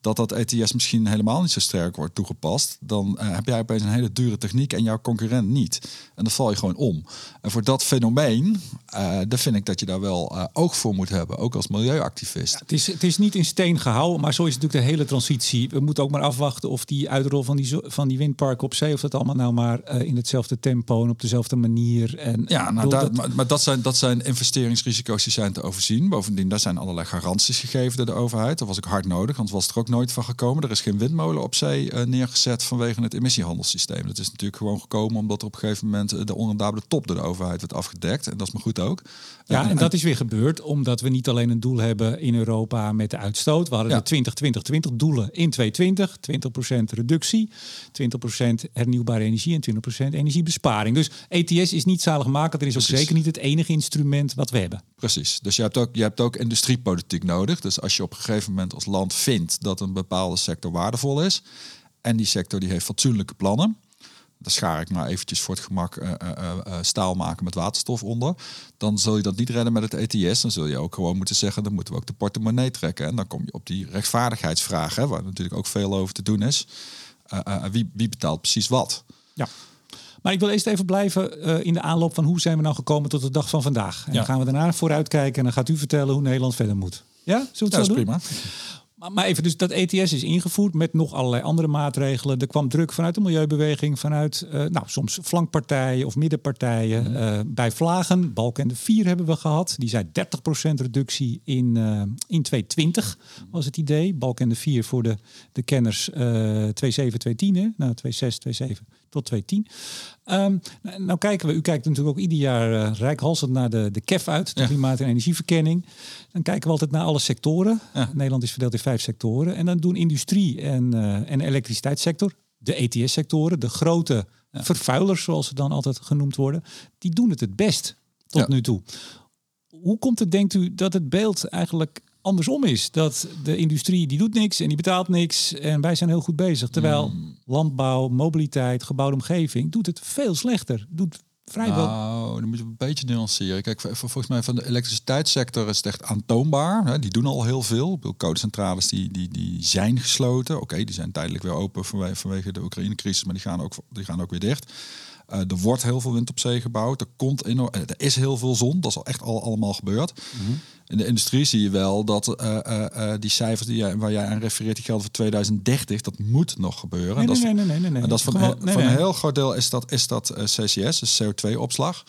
dat dat ETS misschien helemaal niet zo sterk wordt toegepast, dan uh, heb jij opeens een hele dure techniek en jouw concurrent niet. En dan val je gewoon om. En voor dat fenomeen, uh, daar vind ik dat je daar wel uh, oog voor moet hebben, ook als milieuactivist. Ja, het, is, het is niet in steen gehouden, maar zo is natuurlijk de hele transitie. We moeten ook maar afwachten of die uitrol van die, van die windparken op zee, of dat allemaal nou maar in hetzelfde tempo en op dezelfde manier. En, ja, nou, dat... Maar, maar, dat, zijn, dat zijn investeringsrisico's die zijn te overzien. Bovendien, daar zijn allerlei garanties gegeven door de overheid. Dat was ook hard nodig, want was er ook nooit van gekomen. Er is geen windmolen op zee uh, neergezet vanwege het emissiehandelssysteem. Dat is natuurlijk gewoon gekomen omdat er op een gegeven moment eh, de onrendabele top door de overheid werd afgedekt. En dat is maar goed ook. Ja, en, dat is weer gebeurd omdat we niet alleen een doel hebben in Europa met de uitstoot. We hadden de 20-20-20 doelen in 2020. 20% reductie, 20% hernieuwbare energie en 20% energiebesparing. Dus ETS is niet zaligmakend. Er is ook zeker niet het enige instrument wat we hebben. Precies. Dus je hebt ook, je hebt ook industriepolitiek nodig. Dus als je op een gegeven moment als land vindt dat een bepaalde sector waardevol is. En die sector die heeft fatsoenlijke plannen. Daar schaar ik maar eventjes voor het gemak uh, uh, uh, staal maken met waterstof onder. Dan zul je dat niet redden met het ETS. Dan zul je ook gewoon moeten zeggen, dan moeten we ook de portemonnee trekken. En dan kom je op die rechtvaardigheidsvraag, hè, waar natuurlijk ook veel over te doen is. wie, wie betaalt precies wat? Ja. Maar ik wil eerst even blijven in de aanloop van hoe zijn we nou gekomen tot de dag van vandaag. En ja. dan gaan we daarna vooruitkijken en dan gaat u vertellen hoe Nederland verder moet. Ja, zullen we het ja, zo doen? prima. Maar even, dus dat ETS is ingevoerd met nog allerlei andere maatregelen. Er kwam druk vanuit de milieubeweging, vanuit uh, nou, soms flankpartijen of middenpartijen. Mm uh, bij Vlagen, Balkende 4 hebben we gehad. Die zei 30% reductie in, uh, in 2020 was het idee. Balkende 4 voor de, de kenners 27, 210, nou 26, 27 tot 2010. Um, nou, nou, kijken we, u kijkt natuurlijk ook ieder jaar uh, rijkhalsend naar de, de KEF uit, de ja. klimaat- en energieverkenning. Dan kijken we altijd naar alle sectoren. Ja. Nederland is verdeeld in vijf sectoren. En dan doen industrie en, uh, en elektriciteitssector, de ETS-sectoren, de grote ja. vervuilers, zoals ze dan altijd genoemd worden, die doen het het best tot nu toe. Hoe komt het, denkt u, dat het beeld eigenlijk andersom is. Dat de industrie die doet niks en die betaalt niks en wij zijn heel goed bezig. Terwijl mm. landbouw, mobiliteit, gebouwde omgeving doet het veel slechter. Doet vrijwel. Nou, dan moet je een beetje nuanceren. Kijk, volgens mij van de elektriciteitssector is het echt aantoonbaar. Die doen al heel veel. Codecentrales die, die, die zijn gesloten. Oké, okay, die zijn tijdelijk weer open vanwege, vanwege de Oekraïne-crisis, maar die gaan, ook, die gaan ook weer dicht. Uh, er wordt heel veel wind op zee gebouwd. Er, komt er is heel veel zon. Dat is al echt al allemaal gebeurd. Mm -hmm. In de industrie zie je wel dat uh, uh, die cijfers die jij, waar jij aan refereert, die gelden voor 2030. Dat moet nog gebeuren. Nee, dat nee, nee, nee, nee, nee. En dat is van, Gewoon, nee, van een heel groot deel is dat, is dat CCS, dus CO2-opslag.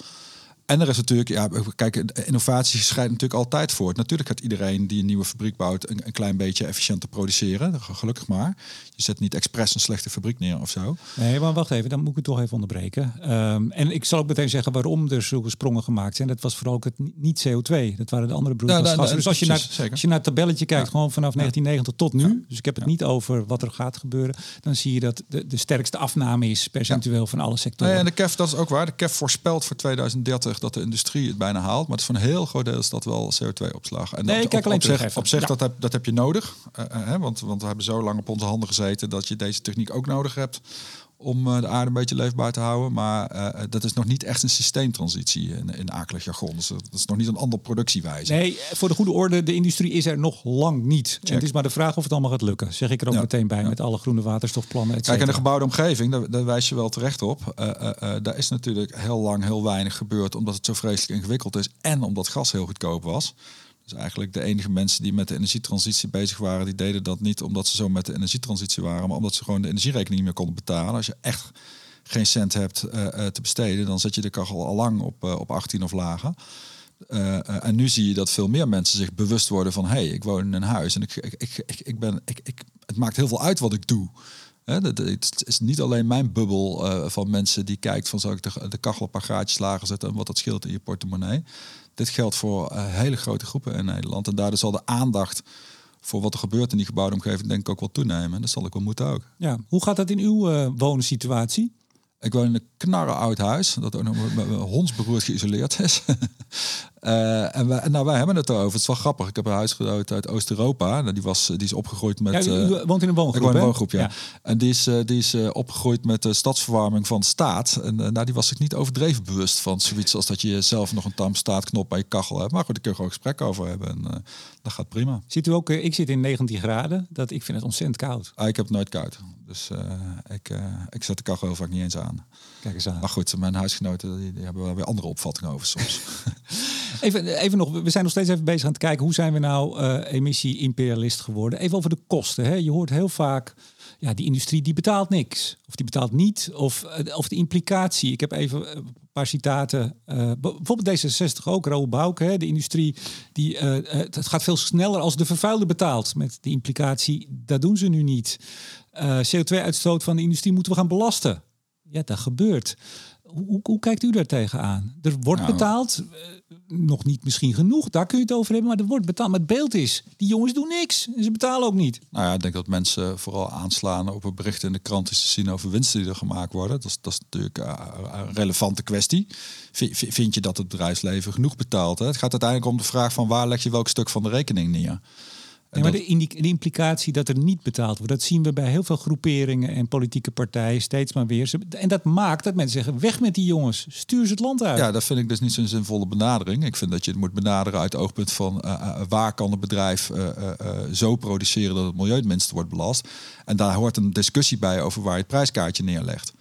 En er is natuurlijk, ja, kijk, innovatie schrijdt natuurlijk altijd voort. Natuurlijk gaat iedereen die een nieuwe fabriek bouwt een, een, klein beetje efficiënter produceren. Gelukkig maar. Je zet niet expres een slechte fabriek neer of zo. Nee, maar wacht even, dan moet ik het toch even onderbreken. Um, en ik zal ook meteen zeggen waarom er zulke sprongen gemaakt zijn. Dat was vooral ook het niet CO2. Dat waren de andere broeikasgassen. Ja, dus als je, naar, als je naar het tabelletje kijkt, gewoon vanaf 1990 tot nu. Dus ik heb het niet over wat er gaat gebeuren. Dan zie je dat de, de sterkste afname is percentueel van alle sectoren. Nee, en de KEF, dat is ook waar. De KEF voorspelt voor 2030 dat de industrie het bijna haalt. Maar het is van een heel groot deel is dat wel CO2-opslag. En Nee, op, ik kijk op, alleen op zich, op zich Ja. dat, heb, dat heb je nodig. Eh, eh, hè, want, want we hebben zo lang op onze handen gezeten dat je deze techniek ook nodig hebt om eh, de aarde een beetje leefbaar te houden. Maar eh, dat is nog niet echt een systeemtransitie in, in akelig jargon. Dus dat is nog niet een andere productiewijze. Nee, voor de goede orde, de industrie is er nog lang niet. En het is maar de vraag of het allemaal gaat lukken. Zeg ik er ook Ja, meteen bij ja. met alle groene waterstofplannen. Kijk, in de gebouwde omgeving, daar, daar wijs je wel terecht op. Eh, eh, eh, daar is natuurlijk heel lang heel weinig gebeurd, omdat het zo vreselijk ingewikkeld is en omdat gas heel goedkoop was. Dus eigenlijk de enige mensen die met de energietransitie bezig waren, die deden dat niet omdat ze zo met de energietransitie waren, maar omdat ze gewoon de energierekening niet meer konden betalen. Als je echt geen cent hebt eh, eh, te besteden, dan zet je de kachel al lang op, eh, op 18 of lager. En nu zie je dat veel meer mensen zich bewust worden van... hé, hey, ik woon in een huis en ik, ik, ik, ik ben, ik, ik, het maakt heel veel uit wat ik doe. Het is niet alleen mijn bubbel eh, van mensen die kijkt van... zal ik de, kachel een paar gaatjes lager zetten... en wat dat scheelt in je portemonnee. Dit geldt voor eh, hele grote groepen in Nederland. En daardoor zal de aandacht voor wat er gebeurt in die gebouwde omgeving... denk ik ook wel toenemen. En dat zal ik wel moeten ook. Ja. Hoe gaat dat in uw wonensituatie? Ik woon in een knarre oud huis, dat ook nog hondsberoerd geïsoleerd is. *laughs* Eh, en, wij, nou, wij hebben het erover. Het is wel grappig. Ik heb een huisgenoot uit Oost-Europa. Nou, Die, was, die is opgegroeid met... Ja, u, eh, woont in een woongroep, ik woon in een woongroep, ja. En die is, eh, die is opgegroeid met de stadsverwarming van de staat. En nou, die was zich niet overdreven bewust van zoiets als dat je zelf nog een thermostaatknop bij je kachel hebt. Maar goed, daar kun je gewoon gesprek over hebben. En dat gaat prima. Zit u ook, ik zit in 19 graden. Dat, ik vind het ontzettend koud. Ah, ik heb het nooit koud. Dus ik, ik zet de kachel heel vaak niet eens aan. Kijk eens aan. Maar goed, mijn huisgenoten die, die hebben wel weer andere opvattingen over soms. *laughs* Even, even nog, we zijn nog steeds even bezig aan het kijken hoe zijn we nou eh, emissie-imperialist geworden. Even over de kosten. Hè. Je hoort heel vaak, ja, die industrie die betaalt niks. Of die betaalt niet. Of, eh, of de implicatie. Ik heb even eh, een paar citaten. bijvoorbeeld D66 ook, Raoul Bouke. Hè, de industrie, die, het gaat veel sneller als de vervuiler betaalt. Met de implicatie, dat doen ze nu niet. Eh, CO2-uitstoot van de industrie moeten we gaan belasten. Ja, dat gebeurt. Hoe, hoe, kijkt u daar tegenaan? Er wordt Nou. betaald, eh, nog niet misschien genoeg, daar kun je het over hebben, maar er wordt betaald. Maar het beeld is, die jongens doen niks en ze betalen ook niet. Nou ja, ik denk dat mensen vooral aanslaan op een bericht in de krant is te zien over winsten die er gemaakt worden. Dat is, dat is natuurlijk een relevante kwestie. V- Vind je dat het bedrijfsleven genoeg betaalt? Hè? Het gaat uiteindelijk om de vraag van waar leg je welk stuk van de rekening neer? Nee, maar dat- de, de implicatie dat er niet betaald wordt, dat zien we bij heel veel groeperingen en politieke partijen steeds maar weer. En dat maakt dat mensen zeggen, weg met die jongens, stuur ze het land uit. Ja, dat vind ik dus niet zo'n zinvolle benadering. Ik vind dat je het moet benaderen uit het oogpunt van eh, eh, waar kan het bedrijf eh, zo produceren dat het milieu het minste wordt belast. En daar hoort een discussie bij over waar je het prijskaartje neerlegt.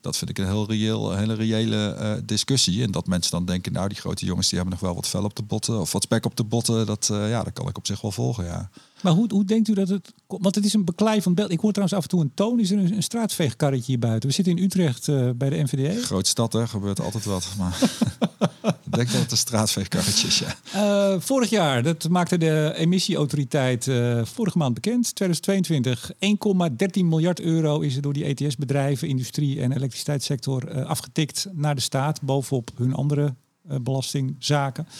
Dat vind ik een heel reëel, hele reële eh, discussie. En dat mensen dan denken, nou die grote jongens die hebben nog wel wat vel op de botten of wat spek op de botten. Dat, eh, ja, dat kan ik op zich wel volgen, ja. Maar hoe, hoe denkt u dat het... komt? Want het is een beklijvend beeld. Ik hoor trouwens af en toe een toon. Is er een, een straatveegkarretje hier buiten? We zitten in Utrecht eh, bij de NVDA. Grote stad, hè, gebeurt altijd wat. Maar *laughs* ik denk dat het een straatveegkarretje is, ja. Eh, vorig jaar, dat maakte de emissieautoriteit eh, vorige maand bekend, 2022. 1,13 miljard euro is er door die ETS-bedrijven, industrie en elektriciteitssector afgetikt naar de staat, bovenop hun andere belastingzaken. 1,13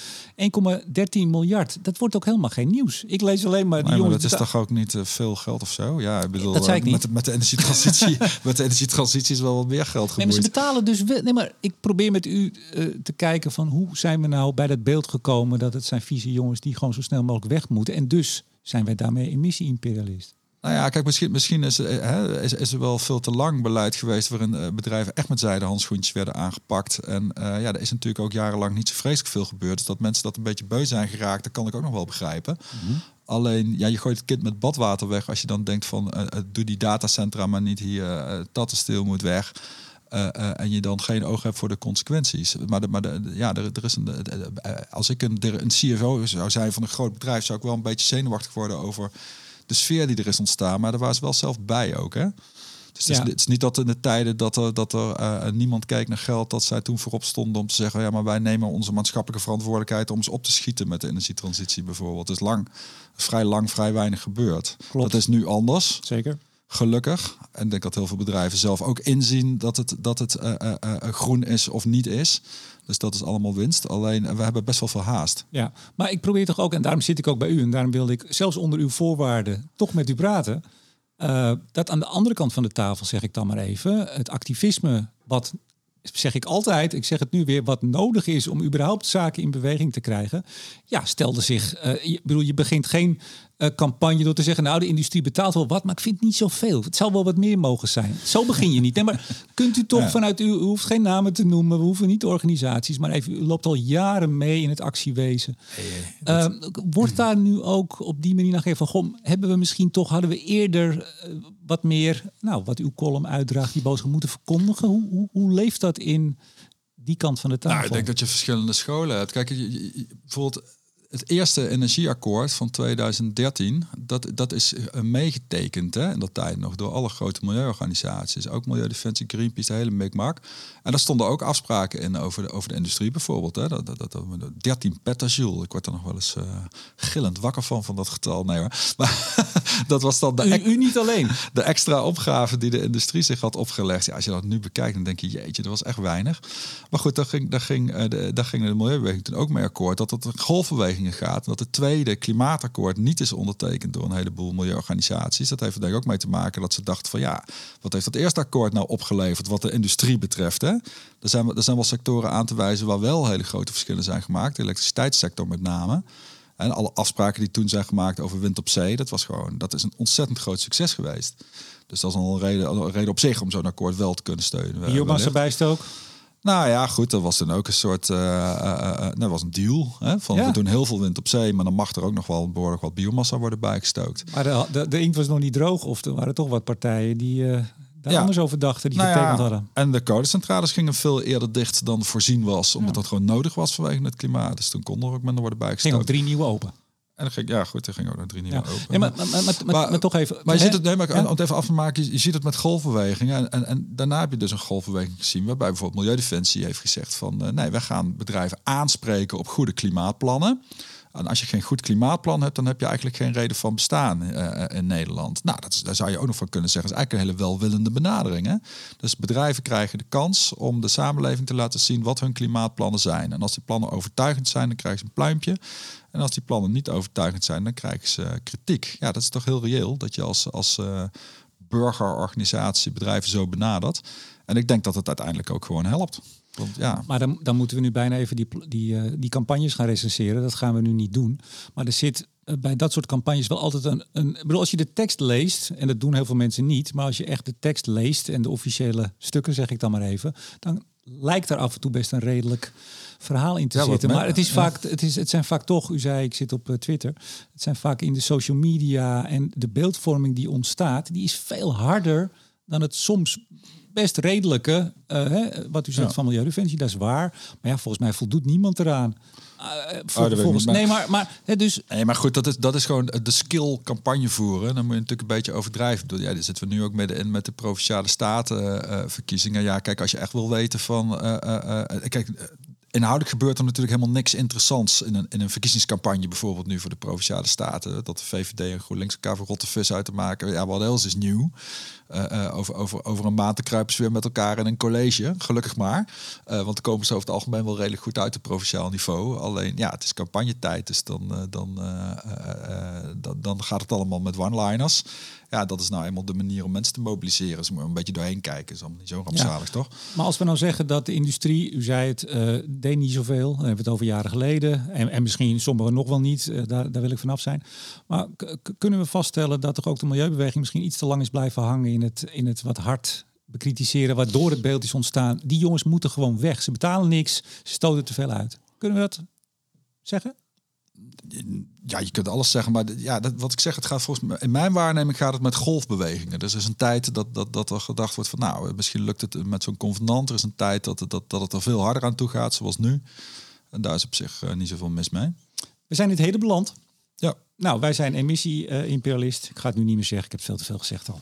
miljard, dat wordt ook helemaal geen nieuws. Ik lees alleen maar die Nee, maar jongens... dat is toch ook niet eh, veel geld of zo? Ja, ik bedoel, Dat zei ik eh, niet. Met, met de energietransitie, *laughs* met de energietransitie is wel wat meer geld Nee, maar ze gemoeid. betalen dus wel. Nee, maar ik probeer met u eh, te kijken van hoe zijn we nou bij dat beeld gekomen dat het zijn vieze jongens die gewoon zo snel mogelijk weg moeten. En dus zijn wij daarmee emissie-imperialist. Nou ja, kijk, misschien, misschien is, eh, hè, is, is er wel veel te lang beleid geweest waarin eh, bedrijven echt met zijde handschoentjes werden aangepakt. En eh, ja, er is natuurlijk ook jarenlang niet zo vreselijk veel gebeurd. Dus dat mensen dat een beetje beu zijn geraakt, dat kan ik ook nog wel begrijpen. Alleen, ja, je gooit het kind met badwater weg als je dan denkt van, doe die datacentra maar niet hier, uh, Tattenstil moet weg. Uh, uh, en je dan geen oog hebt voor de consequenties. Maar, de, maar de, ja, er, er is een. De, als ik een, een CFO zou zijn van een groot bedrijf, zou ik wel een beetje zenuwachtig worden over de sfeer die er is ontstaan. Maar daar waren ze wel zelf bij ook. Hè? Dus het, Ja. is, het is niet dat in de tijden dat er, dat er uh, niemand kijkt naar geld, dat zij toen voorop stonden om te zeggen: ja, maar wij nemen onze maatschappelijke verantwoordelijkheid om eens op te schieten met de energietransitie bijvoorbeeld. Het is lang, vrij lang, vrij weinig gebeurd. Klopt. Dat is nu anders. Zeker. Gelukkig. En ik denk dat heel veel bedrijven zelf ook inzien dat het, dat het uh, uh, uh, groen is of niet is. Dus dat is allemaal winst. Alleen we hebben best wel veel haast. Ja, maar ik probeer toch ook, en daarom zit ik ook bij u, en daarom wilde ik zelfs onder uw voorwaarden toch met u praten. Uh, dat aan de andere kant van de tafel, zeg ik dan maar even, het activisme wat zeg ik altijd, ik zeg het nu weer, wat nodig is om überhaupt zaken in beweging te krijgen. Ja, stelde zich, uh, je, bedoel, je begint geen uh, campagne door te zeggen, nou de industrie betaalt wel wat, maar ik vind het niet zoveel. Het zou wel wat meer mogen zijn. Zo begin je niet. Nee, maar *laughs* kunt u toch vanuit u, u hoeft geen namen te noemen, we hoeven niet organisaties, maar even, u loopt al jaren mee in het actiewezen. uh, wordt daar nu ook op die manier naar gegeven van, goh, hebben we misschien toch, hadden we eerder wat meer, nou, wat uw column uitdraagt, die boodschap moeten verkondigen? Hoe, hoe, hoe leeft dat in die kant van de tafel? Nou, ik denk dat je verschillende scholen hebt. Kijk, je, bijvoorbeeld het eerste energieakkoord van 2013, dat, dat is uh, meegetekend hè, in dat tijd nog door alle grote milieuorganisaties. Ook Milieudefensie, Greenpeace, de hele mikmak. En daar stonden ook afspraken in over de, over de industrie bijvoorbeeld. Hè. Dat, dat, dat, 13 petajoule. Ik word er nog wel eens uh, gillend wakker van, van dat getal. Nee hoor. *laughs* Maar dat was dan de... U, u, niet alleen. *laughs* De extra opgave die de industrie zich had opgelegd. Ja, als je dat nu bekijkt, dan denk je, jeetje, dat was echt weinig. Maar goed, daar ging, daar ging, uh, de, daar ging de Milieubeweging toen ook mee akkoord. Dat het een golfbeweging gaat. Dat het tweede klimaatakkoord niet is ondertekend door een heleboel milieuorganisaties. Dat heeft er denk ik ook mee te maken dat ze dachten van ja, wat heeft dat eerste akkoord nou opgeleverd wat de industrie betreft? Hè? Er, zijn, er zijn wel sectoren aan te wijzen waar wel hele grote verschillen zijn gemaakt. De elektriciteitssector met name. En alle afspraken die toen zijn gemaakt over wind op zee, dat was gewoon, dat is een ontzettend groot succes geweest. Dus dat is al een reden, een reden op zich om zo'n akkoord wel te kunnen steunen. Biomassa bijstook? Nou ja, goed, dat was dan ook een soort, uh, uh, dat was een deal. Hè, van we doen heel veel wind op zee, maar dan mag er ook nog wel behoorlijk wat biomassa worden bijgestookt. Maar de, de, de inkt was nog niet droog, of er waren toch wat partijen die daar ja. anders over dachten, die nou getekend hadden. En de kolencentrales gingen veel eerder dicht dan voorzien was, omdat dat gewoon nodig was vanwege het klimaat. Dus toen kon er ook minder worden bijgestookt. Ging ook drie nieuwe open. En dan ging, ja, goed, er ging ook nog drie nieuwe ja. open. Nee, maar, maar, maar, maar, toch even. Maar je ziet het, nee, maar om het even af te maken, je, je ziet het met golfbewegingen. En, en, en, daarna heb je dus een golfbeweging gezien, waarbij bijvoorbeeld Milieudefensie heeft gezegd van uh, nee, wij gaan bedrijven aanspreken op goede klimaatplannen. En als je geen goed klimaatplan hebt, dan heb je eigenlijk geen reden van bestaan uh, in Nederland. Nou, dat daar zou je ook nog van kunnen zeggen. Dat is eigenlijk een hele welwillende benadering. Hè? Dus bedrijven krijgen de kans om de samenleving te laten zien wat hun klimaatplannen zijn. En als die plannen overtuigend zijn, dan krijgen ze een pluimpje. En als die plannen niet overtuigend zijn, dan krijgen ze kritiek. Ja, dat is toch heel reëel dat je als, als uh, burgerorganisatie bedrijven zo benadert. En ik denk dat het uiteindelijk ook gewoon helpt. Want, ja. Maar dan, dan moeten we nu bijna even die, die, uh, die campagnes gaan recenseren. Dat gaan we nu niet doen. Maar er zit uh, bij dat soort campagnes wel altijd een, een. Ik bedoel, als je de tekst leest, en dat doen heel veel mensen niet. Maar als je echt de tekst leest en de officiële stukken, zeg ik dan maar even. Dan lijkt er af en toe best een redelijk verhaal in te zitten. Maar het, is vaak, het, is, het zijn vaak toch, u zei ik zit op uh, Twitter, het zijn vaak in de social media en de beeldvorming die ontstaat, die is veel harder dan het soms best redelijke, uh, hè, wat u zegt ja. van Milieudefensie, dat is waar. Maar ja, volgens mij voldoet niemand eraan. Uh, volgens, nee, maar, maar, hè, dus... nee, maar goed, dat is, dat is gewoon de skill campagne voeren. Dan moet je natuurlijk een beetje overdrijven. Ja, daar zitten we nu ook midden in met de provinciale statenverkiezingen. Uh, ja, kijk, als je echt wil weten van... kijk, inhoudelijk gebeurt er natuurlijk helemaal niks interessants in een, in een verkiezingscampagne, bijvoorbeeld nu voor de provinciale staten. Dat de VVD en GroenLinks elkaar voor rotte vis uit te maken. Ja, wat else is nieuw? Uh, uh, over, over, over een maand te kruipen ze weer met elkaar in een college. Gelukkig maar. Uh, want dan komen ze over het algemeen wel redelijk goed uit op provinciaal niveau. Alleen ja, het is campagnetijd. Dus dan, dan, dan, dan gaat het allemaal met one-liners ja, dat is nou eenmaal de manier om mensen te mobiliseren. Ze moeten een beetje doorheen kijken. is allemaal niet zo rampzalig, ja. toch? Maar als we nou zeggen dat de industrie, u zei het, uh, deed niet zoveel. Dan hebben we het over jaren geleden. En, en misschien sommigen nog wel niet. Uh, daar, daar wil ik vanaf zijn. Maar kunnen we vaststellen dat toch ook de milieubeweging misschien iets te lang is blijven hangen in het, in het wat hard bekritiseren, waardoor het beeld is ontstaan. Die jongens moeten gewoon weg. Ze betalen niks, ze stoten te veel uit. Kunnen we dat zeggen? ja, je kunt alles zeggen, maar ja, dat, wat ik zeg, het gaat volgens mij, in mijn waarneming gaat het met golfbewegingen. Dus er is een tijd dat, dat, dat er gedacht wordt van, nou, misschien lukt het met zo'n convenant. Er is een tijd dat, dat, dat het er veel harder aan toe gaat, zoals nu. En daar is op zich uh, niet zoveel mis mee. We zijn in het hele beland. Nou, wij zijn emissie-imperialist. Ik ga het nu niet meer zeggen, ik heb veel te veel gezegd al.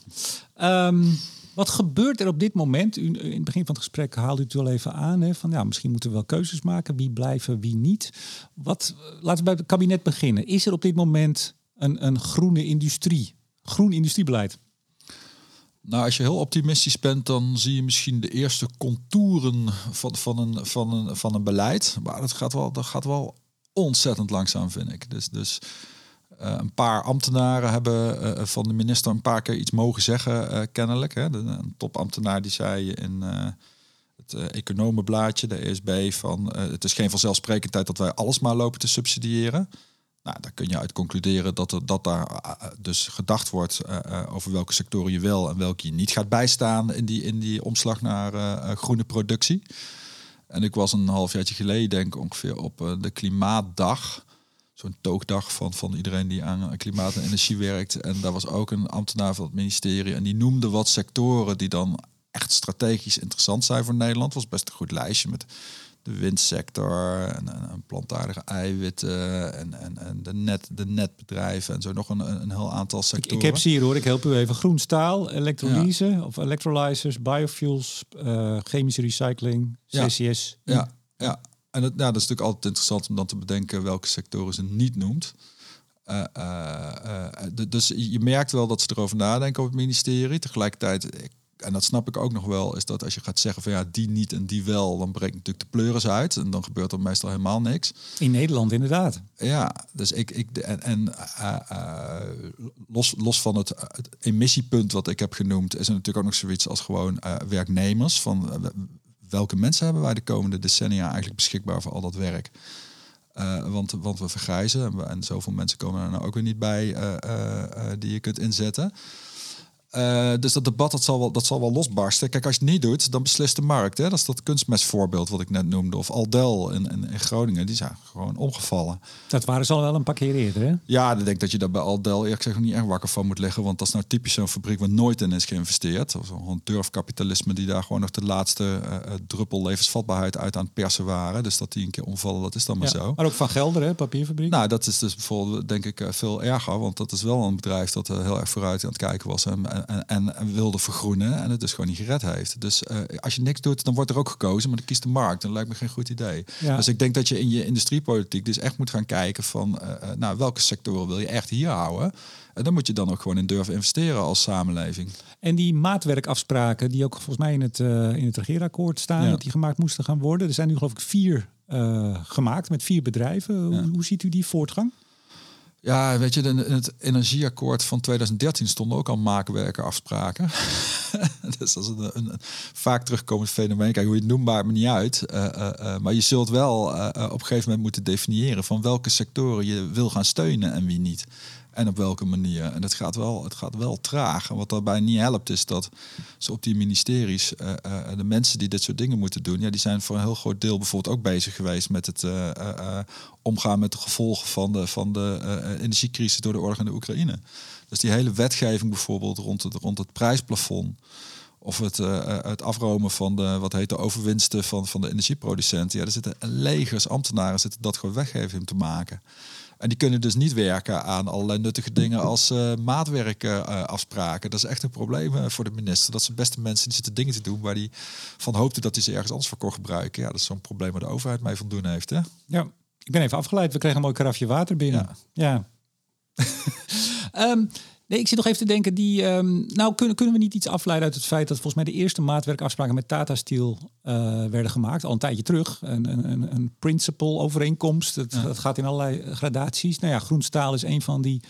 Um, wat gebeurt er op dit moment? U, in het begin van het gesprek haalde u het wel even aan. Hè, van ja, misschien moeten we wel keuzes maken. Wie blijven, wie niet. Wat, laten we bij het kabinet beginnen. Is er op dit moment een, een groene industrie? Groen industriebeleid? Nou, als je heel optimistisch bent, dan zie je misschien de eerste contouren van, van, een, van, een, van een beleid. Maar dat gaat wel, dat gaat wel ontzettend langzaam, vind ik. Dus, dus uh, een paar ambtenaren hebben uh, van de minister een paar keer iets mogen zeggen, uh, kennelijk. Hè. Een topambtenaar die zei in het economenblaadje, de ESB, van het is geen vanzelfsprekendheid dat wij alles maar lopen te subsidiëren. Nou, daar kun je uit concluderen dat, er, dat daar dus gedacht wordt over welke sectoren je wel en welke je niet gaat bijstaan in die, in die omslag naar groene productie. En ik was een halfjaartje geleden, denk ik ongeveer, op de Klimaatdag zo'n toogdag van, van iedereen die aan klimaat en energie werkt. En daar was ook een ambtenaar van het ministerie. En die noemde wat sectoren die dan echt strategisch interessant zijn voor Nederland. was best een goed lijstje met de windsector en, en, plantaardige eiwitten en, en, en de, net, de netbedrijven en zo nog een, een heel aantal sectoren. Ik, heb ze hier hoor, ik help u even. Groen staal, elektrolyse of electrolyzers, biofuels, uh, chemische recycling, CCS. Ja, ja. En het, ja, dat is natuurlijk altijd interessant om dan te bedenken welke sectoren ze niet noemt. Uh, uh, dus je merkt wel dat ze erover nadenken op het ministerie. Tegelijkertijd, en dat snap ik ook nog wel, is dat als je gaat zeggen van ja, die niet en die wel, dan breekt natuurlijk de pleuris uit. En dan gebeurt er meestal helemaal niks. In Nederland inderdaad. Ja, dus ik, ik en, en los, los van het, het, emissiepunt wat ik heb genoemd, is er natuurlijk ook nog zoiets als gewoon werknemers. Van welke mensen hebben wij de komende decennia eigenlijk beschikbaar voor al dat werk? Uh, want, want we vergrijzen en, zoveel mensen komen er nou ook weer niet bij uh, uh, die je kunt inzetten. Uh, dus dat debat dat zal, wel, dat zal wel losbarsten. Kijk, als je het niet doet, dan beslist de markt. Hè? Dat is dat kunstmestvoorbeeld wat ik net noemde. Of Aldel in, in, in Groningen, die zijn gewoon omgevallen. Dat waren ze al wel een paar keer eerder, hè? Ja, ik denk dat je daar bij Aldel eerlijk gezegd niet echt wakker van moet leggen. Want dat is nou typisch zo'n fabriek waar nooit in is geïnvesteerd. Of gewoon durfkapitalisme die daar gewoon nog de laatste uh, druppel levensvatbaarheid uit aan het persen waren. Dus dat die een keer omvallen, dat is dan maar zo. Maar ook van Gelder, hè? Papierfabriek. Nou, dat is dus bijvoorbeeld denk ik veel erger. Want dat is wel een bedrijf dat heel erg vooruit aan het kijken was. En, en, wilde vergroenen en het dus gewoon niet gered heeft. Dus uh, als je niks doet, dan wordt er ook gekozen, maar dan kiest de markt. Dan lijkt me geen goed idee. Ja. Dus ik denk dat je in je industriepolitiek dus echt moet gaan kijken van, uh, nou, welke sectoren wil je echt hier houden? En dan moet je dan ook gewoon in durven investeren als samenleving. En die maatwerkafspraken, die ook volgens mij in het, uh, in het regeerakkoord staan, ja. dat die gemaakt moesten gaan worden. Er zijn nu geloof ik vier gemaakt met vier bedrijven. Ja. Hoe, hoe ziet u die voortgang? Ja, weet je, in het energieakkoord van 2013 stonden ook al maakwerkenafspraken. *laughs* dus dat is een, een, vaak terugkomend fenomeen. Kijk, hoe je het noemt, maakt me niet uit. Uh, uh, uh, maar je zult wel op een gegeven moment moeten definiëren van welke sectoren je wil gaan steunen en wie niet. En op welke manier. En het gaat wel, het gaat wel traag. En wat daarbij niet helpt, is dat ze op die ministeries, uh, uh, de mensen die dit soort dingen moeten doen, ja, die zijn voor een heel groot deel bijvoorbeeld ook bezig geweest met het uh, omgaan met de gevolgen van de, van de energiecrisis door de oorlog in de Oekraïne. Dus die hele wetgeving bijvoorbeeld rond het, rond het prijsplafond. Of het, het afromen van de, wat heet de overwinsten van, van de energieproducenten. Ja, er zitten legers ambtenaren zitten dat gewoon weggeven te maken. En die kunnen dus niet werken aan allerlei nuttige dingen als uh, maatwerkafspraken. dat is echt een probleem uh, voor de minister. Dat zijn beste mensen die zitten dingen te doen waar die van hoopte dat hij ze ergens anders voor kon gebruiken. Ja, dat is zo'n probleem waar de overheid mee van doen heeft. Hè? Ja, ik ben even afgeleid. We kregen een mooi karafje water binnen. Ja. ja. um, *laughs* Nee, ik zit nog even te denken, die, um, nou kunnen, kunnen we niet iets afleiden uit het feit dat volgens mij de eerste maatwerkafspraken met Tata Steel uh, werden gemaakt, al een tijdje terug. Een, een, een principle overeenkomst, dat, ja. dat, gaat in allerlei gradaties. Nou ja, groen staal is een van die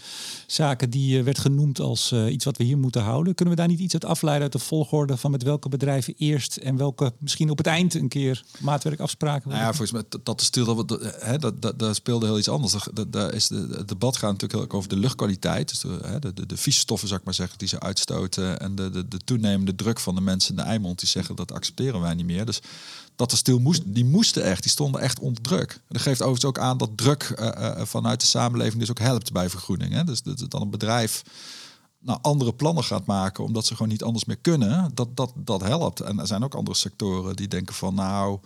zaken die uh, werd genoemd als uh, iets wat we hier moeten houden. Kunnen we daar niet iets uit afleiden uit de volgorde van met welke bedrijven eerst en welke misschien op het eind een keer maatwerkafspraken Nou ja, volgens mij dat, dat Steel, dat, dat, hè, dat, dat, dat speelde heel iets anders. Dat, dat is de, het debat gaat natuurlijk heel over de luchtkwaliteit, dus de, hè, de, de de vieze stoffen, zou ik maar zeggen, die ze uitstoten. En de, de, de toenemende druk van de mensen in de Eimond die zeggen dat accepteren wij niet meer. Dus dat er stil moest, die moesten echt, die stonden echt onder druk. Dat geeft overigens ook aan dat druk uh, vanuit de samenleving dus ook helpt bij vergroening. Hè? Dus dat dan een bedrijf nou, andere plannen gaat maken, omdat ze gewoon niet anders meer kunnen, dat, dat, dat helpt. En er zijn ook andere sectoren die denken van nou,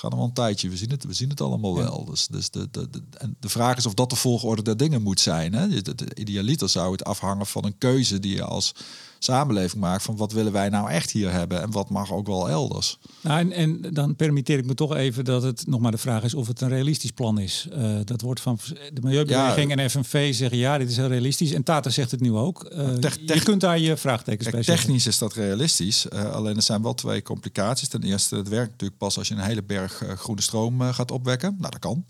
het gaat nog wel een tijdje, we zien het, we zien het allemaal wel. Dus, dus de, de, de, en de vraag is of dat de volgorde der dingen moet zijn. Hè? De, de, idealiter zou het afhangen van een keuze die je als samenleving maakt van wat willen wij nou echt hier hebben en wat mag ook wel elders. Nou, en, en dan permitteer ik me toch even dat het nog maar de vraag is of het een realistisch plan is. Uh, dat wordt van de Milieubeweging ja, en FNV zeggen ja, dit is heel realistisch. En Tata zegt het nu ook. Uh, je kunt daar je vraagtekens bij Technisch is dat realistisch. Uh, alleen er zijn wel twee complicaties. Ten eerste, het werkt natuurlijk pas als je een hele berg groene stroom gaat opwekken. Nou, dat kan.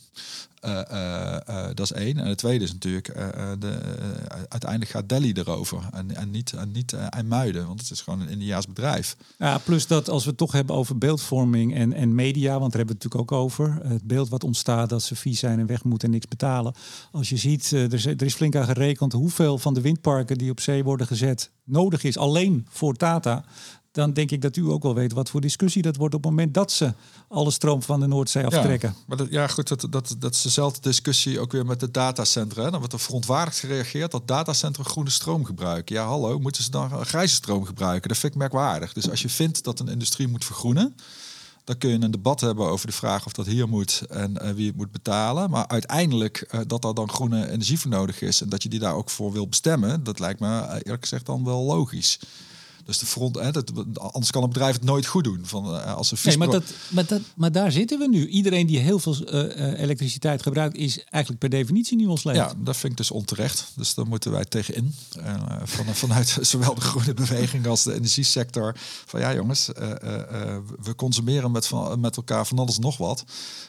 Uh, dat is één. En het tweede is natuurlijk, de, uiteindelijk gaat Delhi erover en, en niet, en niet. Want het is gewoon een Indiaas bedrijf. Ja, plus dat als we het toch hebben over beeldvorming en, en media, want daar hebben we het natuurlijk ook over. Het beeld wat ontstaat dat ze vies zijn en weg moeten en niks betalen. Als je ziet, er is, er is flink aan gerekend hoeveel van de windparken die op zee worden gezet nodig is alleen voor Tata dan denk ik dat u ook wel weet wat voor discussie dat wordt op het moment dat ze alle stroom van de Noordzee aftrekken. Ja, maar dat, ja goed, dat, dat, dat is dezelfde discussie ook weer met de datacentra. Dan wordt er verontwaardigd gereageerd dat datacentra groene stroom gebruiken. Ja, hallo, moeten ze dan grijze stroom gebruiken? Dat vind ik merkwaardig. Dus als je vindt dat een industrie moet vergroenen, dan kun je een debat hebben over de vraag of dat hier moet en uh, wie het moet betalen. Maar uiteindelijk uh, dat er dan groene energie voor nodig is en dat je die daar ook voor wil bestemmen, dat lijkt me eh, eerlijk gezegd dan wel logisch. Dus de front, hè, dat, anders kan een bedrijf het nooit goed doen. Van, uh, als een nee, maar, dat, maar, dat, maar daar zitten we nu. Iedereen die heel veel uh, elektriciteit gebruikt, is eigenlijk per definitie nu ons Ja, dat vind ik dus onterecht. Dus daar moeten wij tegenin. Uh, van, vanuit *laughs* zowel de groene beweging als de energiesector. Van ja, jongens, we consumeren met, van, met elkaar van alles nog wat.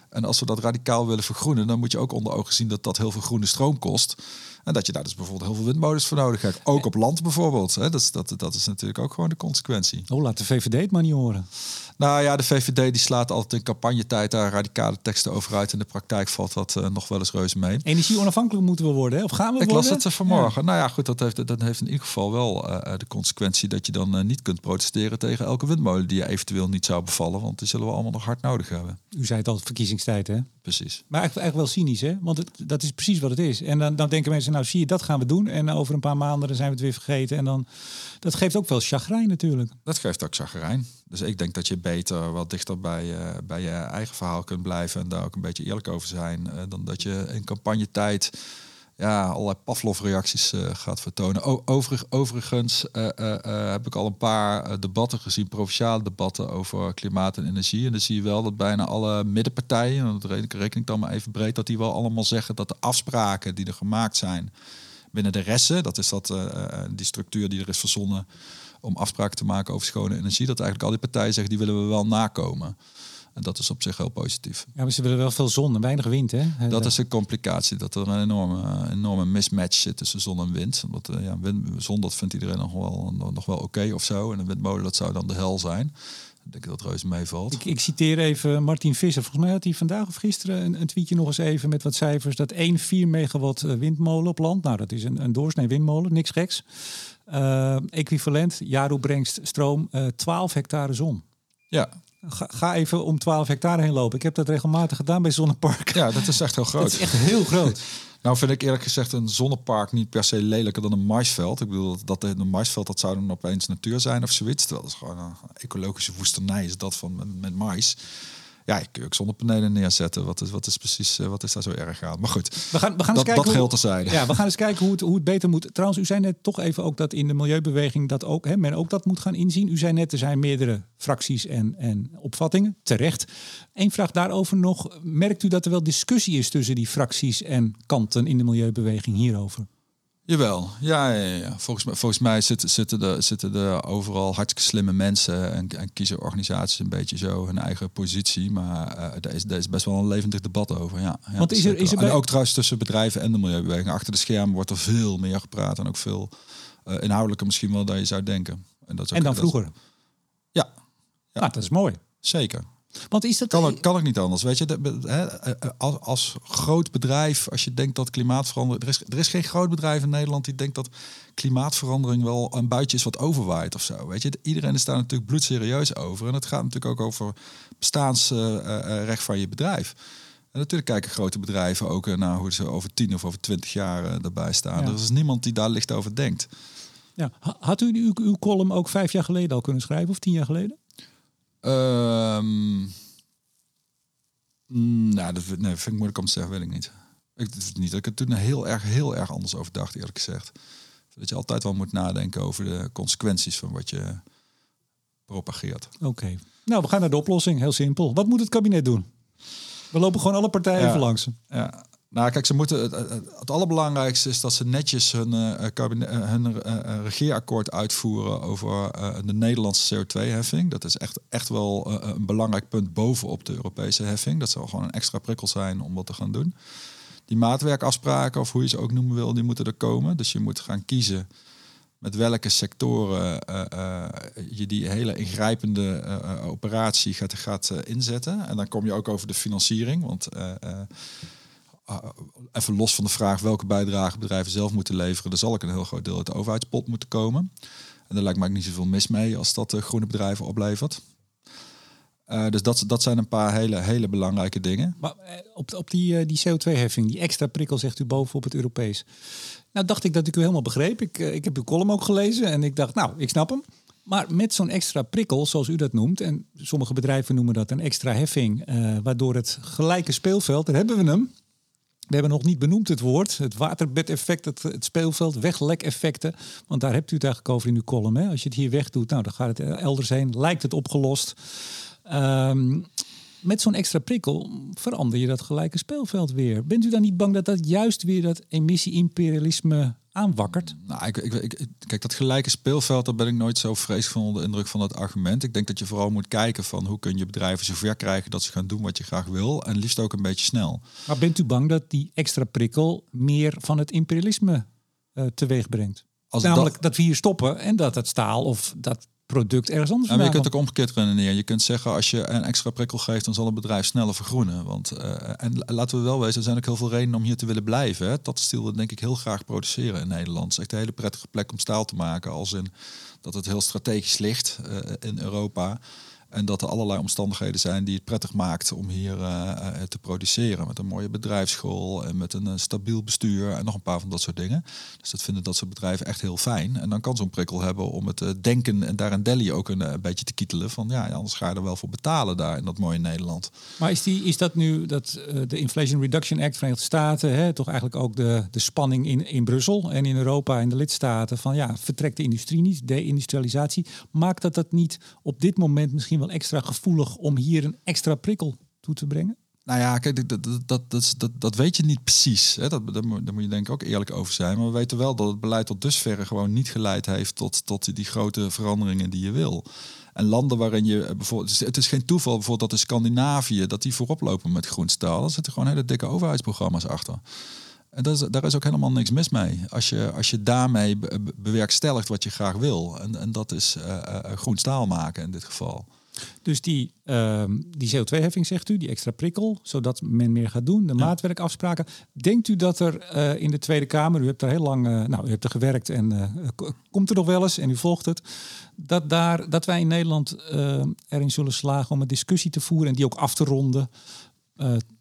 En als we dat radicaal willen vergroenen, dan moet je ook onder ogen zien dat dat heel veel groene stroom kost. En dat je daar dus bijvoorbeeld heel veel windmolens voor nodig hebt. Ook op land bijvoorbeeld. Hè. Dat, is, dat, dat is natuurlijk ook gewoon de consequentie. Oh, laat de VVD het maar niet horen. Nou ja, de VVD die slaat altijd in campagnetijd daar radicale teksten over uit. In de praktijk valt dat uh, nog wel eens reuze mee. Energie onafhankelijk moeten we worden, hè? of gaan we Ik worden? las het vanmorgen. Ja. Nou ja, goed, dat heeft, dat heeft in ieder geval wel uh, de consequentie dat je dan uh, niet kunt protesteren tegen elke windmolen die je eventueel niet zou bevallen. Want die zullen we allemaal nog hard nodig hebben. U zei het al, verkiezingstijd, hè? Precies. Maar eigenlijk, eigenlijk wel cynisch, hè? Want het, dat is precies wat het is. En dan, dan denken mensen, nou zie je, dat gaan we doen. En over een paar maanden dan zijn we het weer vergeten. En dan, dat geeft ook wel chagrijn natuurlijk. Dat geeft ook chagrijn. Dus ik denk dat je beter wat dichter bij, uh, bij je eigen verhaal kunt blijven. En daar ook een beetje eerlijk over zijn. Uh, dan dat je in campagnetijd ja, allerlei Pavlov-reacties uh, gaat vertonen. Overig, overigens heb ik al een paar debatten gezien, provinciale debatten over klimaat en energie. En dan zie je wel dat bijna alle middenpartijen, en dat reken ik dan maar even breed, dat die wel allemaal zeggen dat de afspraken die er gemaakt zijn binnen de resten, dat is dat, die structuur die er is verzonnen om afspraken te maken over schone energie, dat eigenlijk al die partijen zeggen die willen we wel nakomen. En dat is op zich heel positief. Ja, maar ze willen wel veel zon en weinig wind, hè? Dat is een complicatie, dat er een enorme, enorme mismatch zit tussen zon en wind. Want ja, wind, zon, dat vindt iedereen nog wel, nog wel oké okay of zo. En een windmolen, dat zou dan de hel zijn. Ik denk dat Reus meevalt. Ik, ik, citeer even Martin Visser. Volgens mij had hij vandaag of gisteren een, een, tweetje nog eens even met wat cijfers. Dat 1 4 megawatt windmolen op land. Nou, dat is een, een doorsnee windmolen, niks geks. Uh, equivalent, jaar opbrengst stroom, uh, 12 hectare zon. Ja. Ga, ga, even om 12 hectare heen lopen. Ik heb dat regelmatig gedaan bij Zonnepark. Ja, dat is echt heel *laughs* groot. Dat is echt heel groot. *laughs* nou vind ik eerlijk gezegd een zonnepark niet per se lelijker dan een maisveld. Ik bedoel, dat een maisveld dat zou dan opeens natuur zijn of zoiets. Dat is gewoon een ecologische woestenij is dat van met, met mais. Ja, ik kun ook zonnepanelen neerzetten. Wat is, wat is precies, wat is daar zo erg aan? Maar goed, we gaan, we gaan dat, eens kijken dat. Ja, we gaan eens kijken hoe het, hoe het beter moet. Trouwens, u zei net toch even ook dat in de milieubeweging dat ook, hè, men ook dat moet gaan inzien. U zei net, er zijn meerdere fracties en, en opvattingen, terecht. Eén vraag daarover nog. Merkt u dat er wel discussie is tussen die fracties en kanten in de milieubeweging hierover? Jawel, ja, ja, ja. Volgens, mij, volgens mij zitten, zitten, er, zitten er overal hartstikke slimme mensen en, en kiezen organisaties een beetje zo hun eigen positie. Maar uh, daar, is, daar is best wel een levendig debat over. Ja, ja Want is er, is er bij... En ook trouwens tussen bedrijven en de milieubeweging. Achter de schermen wordt er veel meer gepraat en ook veel uh, inhoudelijker misschien wel dan je zou denken. En, dat is ook, en dan dat vroeger? Ja. ja. Nou, dat is mooi. Zeker. Want is dat... Kan, kan ik niet anders. Weet je, de, hè, als, als groot bedrijf, als je denkt dat klimaatverandering... Er is, er is geen groot bedrijf in Nederland die denkt dat klimaatverandering wel een buitje is wat overwaait of zo. Weet je, iedereen is daar natuurlijk bloedserieus over. En het gaat natuurlijk ook over bestaansrecht van je bedrijf. En natuurlijk kijken grote bedrijven ook naar hoe ze over tien of over twintig jaar erbij staan. Ja. Er is niemand die daar licht over denkt. Ja. Had u uw, uw column ook vijf jaar geleden al kunnen schrijven of tien jaar geleden? Um, nou, dat nee, vind ik moeilijk om te zeggen, weet ik niet. Ik, het niet dat ik er toen heel erg, heel erg anders over dacht, eerlijk gezegd. Dat je altijd wel moet nadenken over de consequenties van wat je propageert. Oké. Okay. Nou, we gaan naar de oplossing. Heel simpel. Wat moet het kabinet doen? We lopen gewoon alle partijen ja. even langs. Ja. Nou, kijk, ze moeten het, het, allerbelangrijkste is dat ze netjes hun, uh, hun regeerakkoord uitvoeren over de Nederlandse CO2-heffing. Dat is echt, echt wel een belangrijk punt bovenop de Europese heffing. Dat zal gewoon een extra prikkel zijn om wat te gaan doen. Die maatwerkafspraken, of hoe je ze ook noemen wil, die moeten er komen. Dus je moet gaan kiezen met welke sectoren je die hele ingrijpende operatie gaat, gaat inzetten. En dan kom je ook over de financiering. Want even los van de vraag welke bijdrage bedrijven zelf moeten leveren, er zal ik een heel groot deel uit de overheidspot moeten komen. En daar lijkt mij niet zoveel mis mee als dat de groene bedrijven oplevert. Dus dat, dat zijn een paar hele, hele belangrijke dingen. Maar op, op die, die CO2-heffing, die extra prikkel, zegt u bovenop het Europees. Nou, dacht ik dat ik u helemaal begreep. Ik, eh, ik heb uw column ook gelezen en ik dacht, nou, ik snap hem. Maar met zo'n extra prikkel, zoals u dat noemt, en sommige bedrijven noemen dat een extra heffing, waardoor het gelijke speelveld, daar hebben we hem. We hebben nog niet benoemd het woord, het waterbedeffect, het, speelveld, weglekeffecten. Want daar hebt u het eigenlijk over in uw column. Hè? Als je het hier wegdoet, nou, dan gaat het elders heen, lijkt het opgelost. Um, met zo'n extra prikkel verander je dat gelijke speelveld weer. Bent u dan niet bang dat dat juist weer dat emissie-imperialisme aanwakkert? Nou, ik, ik, ik, kijk, dat gelijke speelveld, daar ben ik nooit zo vreselijk van onder de indruk van dat argument. Ik denk dat je vooral moet kijken van hoe kun je bedrijven zover krijgen dat ze gaan doen wat je graag wil. En liefst ook een beetje snel. Maar bent u bang dat die extra prikkel meer van het imperialisme uh, teweeg brengt? Als Namelijk dat... dat we hier stoppen en dat het staal of dat product ergens anders. Ja, je kunt ook omgekeerd redeneren. Je kunt zeggen als je een extra prikkel geeft, dan zal een bedrijf sneller vergroenen. Want uh, en laten we wel wezen, er zijn ook heel veel redenen om hier te willen blijven. Hè. Dat stil denk ik heel graag produceren in Nederland. Het is echt een hele prettige plek om staal te maken, als in dat het heel strategisch ligt uh, in Europa. En dat er allerlei omstandigheden zijn die het prettig maakt om hier uh, te produceren. Met een mooie bedrijfsschool en met een uh, stabiel bestuur en nog een paar van dat soort dingen. Dus dat vinden dat soort bedrijven echt heel fijn. En dan kan zo'n prikkel hebben om het denken en daar in Delhi ook een, beetje te kietelen. Van ja, anders ga je er wel voor betalen daar in dat mooie Nederland. Maar is, die, is dat nu dat de Inflation Reduction Act Verenigde Staten, hè, toch eigenlijk ook de, de spanning in, in Brussel en in Europa en de lidstaten van ja, vertrekt de industrie niet, deindustrialisatie. Maakt dat dat niet op dit moment misschien wel extra gevoelig om hier een extra prikkel toe te brengen? Nou ja, kijk, dat, dat, dat, dat, dat weet je niet precies. Hè. Dat, daar, moet, moet je denk ik ook eerlijk over zijn. Maar we weten wel dat het beleid tot dusverre gewoon niet geleid heeft tot, tot die grote veranderingen die je wil. En landen waarin je eh, bijvoorbeeld, het is geen toeval bijvoorbeeld dat in Scandinavië dat die voorop lopen met groenstaal. Daar zitten gewoon hele dikke overheidsprogramma's achter. En dat is, daar is ook helemaal niks mis mee. Als je, als je daarmee bewerkstelligt wat je graag wil. En, en dat is uh, uh, groen staal maken in dit geval. Dus die, uh, die CO2-heffing, zegt u, die extra prikkel, zodat men meer gaat doen, de maatwerkafspraken. Denkt u dat er uh, in de Tweede Kamer, u hebt er heel lang, uh, nou, u hebt er gewerkt en uh, komt er nog wel eens en u volgt het, dat, daar, dat wij in Nederland erin zullen slagen om een discussie te voeren en die ook af te ronden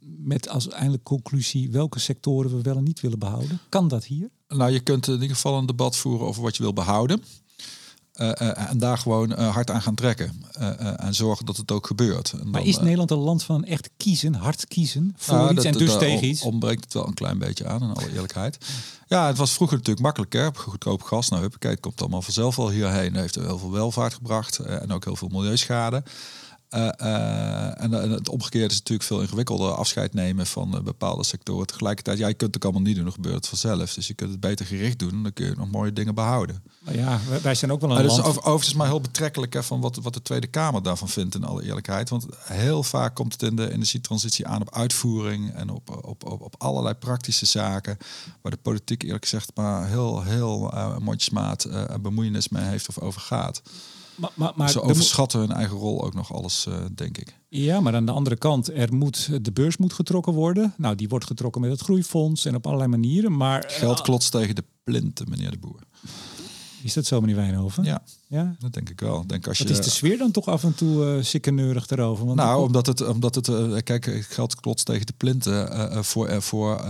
met als eindelijk conclusie welke sectoren we wel en niet willen behouden? Kan dat hier? Nou, je kunt in ieder geval een debat voeren over wat je wil behouden. Uh, uh, en daar gewoon uh, hard aan gaan trekken. en zorgen dat het ook gebeurt. En maar is Nederland een land van echt kiezen, hard kiezen voor nou, iets en dus tegen iets? ontbreekt het wel een klein beetje aan, in alle eerlijkheid. Ja, het was vroeger natuurlijk makkelijker. Goedkoop gas, nou huppakee, het komt allemaal vanzelf al hierheen. Heeft er heel veel welvaart gebracht en ook heel veel milieuschade. Uh, uh, en, het omgekeerde is natuurlijk veel ingewikkelder. Afscheid nemen van uh, bepaalde sectoren. Tegelijkertijd, jij kunt het allemaal niet doen, dan gebeurt het vanzelf. Dus je kunt het beter gericht doen, dan kun je nog mooie dingen behouden. Maar ja, wij zijn ook wel een land... Is overigens maar heel betrekkelijk hè, van wat, wat de Tweede Kamer daarvan vindt, in alle eerlijkheid. Want heel vaak komt het in de energietransitie aan op uitvoering en op, op, op, op allerlei praktische zaken. Waar de politiek eerlijk gezegd maar heel, heel mondjesmaat bemoeienis mee heeft of over gaat. Maar, maar, maar Ze overschatten hun eigen rol ook nog alles, uh, denk ik. Ja, maar aan de andere kant, er moet, de beurs moet getrokken worden. Nou, die wordt getrokken met het groeifonds en op allerlei manieren. Maar, Geld klotst tegen de plinten, meneer de Boer. Is dat zo, meneer Wijnhoven? Ja, ja? dat denk ik wel. Denk als Wat je... is de sfeer dan toch af en toe uh, sikkeneurig erover? Want nou, omdat het, omdat het uh, kijk, geld klotst tegen de plinten uh, voor, voor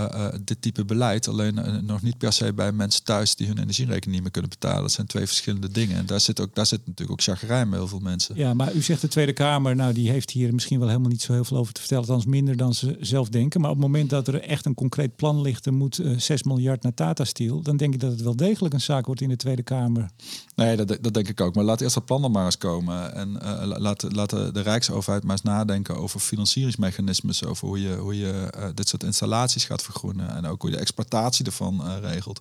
dit type beleid. Alleen nog niet per se bij mensen thuis die hun energierekening niet meer kunnen betalen. Dat zijn twee verschillende dingen. En daar zit, ook, daar zit natuurlijk ook chagrijn bij heel veel mensen. Ja, maar u zegt de Tweede Kamer, nou die heeft hier misschien wel helemaal niet zo heel veel over te vertellen. Althans minder dan ze zelf denken. Maar op het moment dat er echt een concreet plan ligt, er moet 6 miljard naar Tata Steel. Dan denk ik dat het wel degelijk een zaak wordt in de Tweede Kamer. Nee, dat, dat denk ik ook. Maar laat eerst dat plan er maar eens komen. En uh, laat, laat de, Rijksoverheid maar eens nadenken over financieringsmechanismes. Over hoe je, hoe je uh, dit soort installaties gaat vergroenen. En ook hoe je de exploitatie ervan uh, regelt.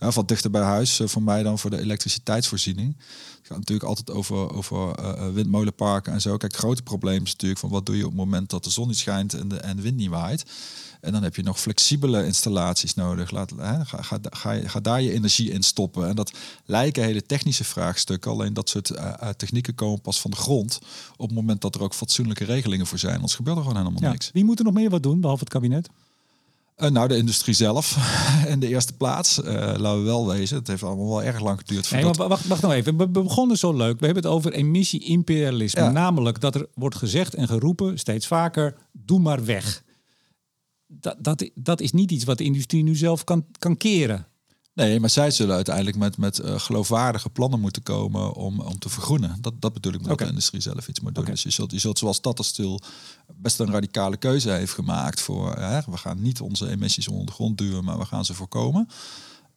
Ja, wat dichter bij huis voor mij dan voor de elektriciteitsvoorziening. Het gaat natuurlijk altijd over, over windmolenparken en zo. Kijk, het grote probleem is natuurlijk van wat doe je op het moment dat de zon niet schijnt en de, en de wind niet waait. En dan heb je nog flexibele installaties nodig. Laat, hè, ga, ga, ga, ga, daar je energie in stoppen. En dat lijken hele technische vraagstukken. Alleen dat soort uh, technieken komen pas van de grond. Op het moment dat er ook fatsoenlijke regelingen voor zijn. Anders gebeurt er gewoon helemaal ja. niks. Wie moet er nog meer wat doen, behalve het kabinet? Uh, nou, de industrie zelf *laughs* in de eerste plaats. Uh, laten we wel wezen. Het heeft allemaal wel erg lang geduurd. Wacht, wacht nou even. We begonnen zo leuk. We hebben het over emissie-imperialisme. Namelijk dat er wordt gezegd en geroepen steeds vaker: doe maar weg dat, dat, dat is niet iets wat de industrie nu zelf kan, kan keren. Nee, maar zij zullen uiteindelijk met, met uh, geloofwaardige plannen moeten komen om, om te vergroenen. Dat, dat bedoel ik met de industrie zelf iets moet doen. Dus je zult, je zult zoals Tata Steel best een radicale keuze heeft gemaakt voor... Hè, we gaan niet onze emissies onder de grond duwen, maar we gaan ze voorkomen.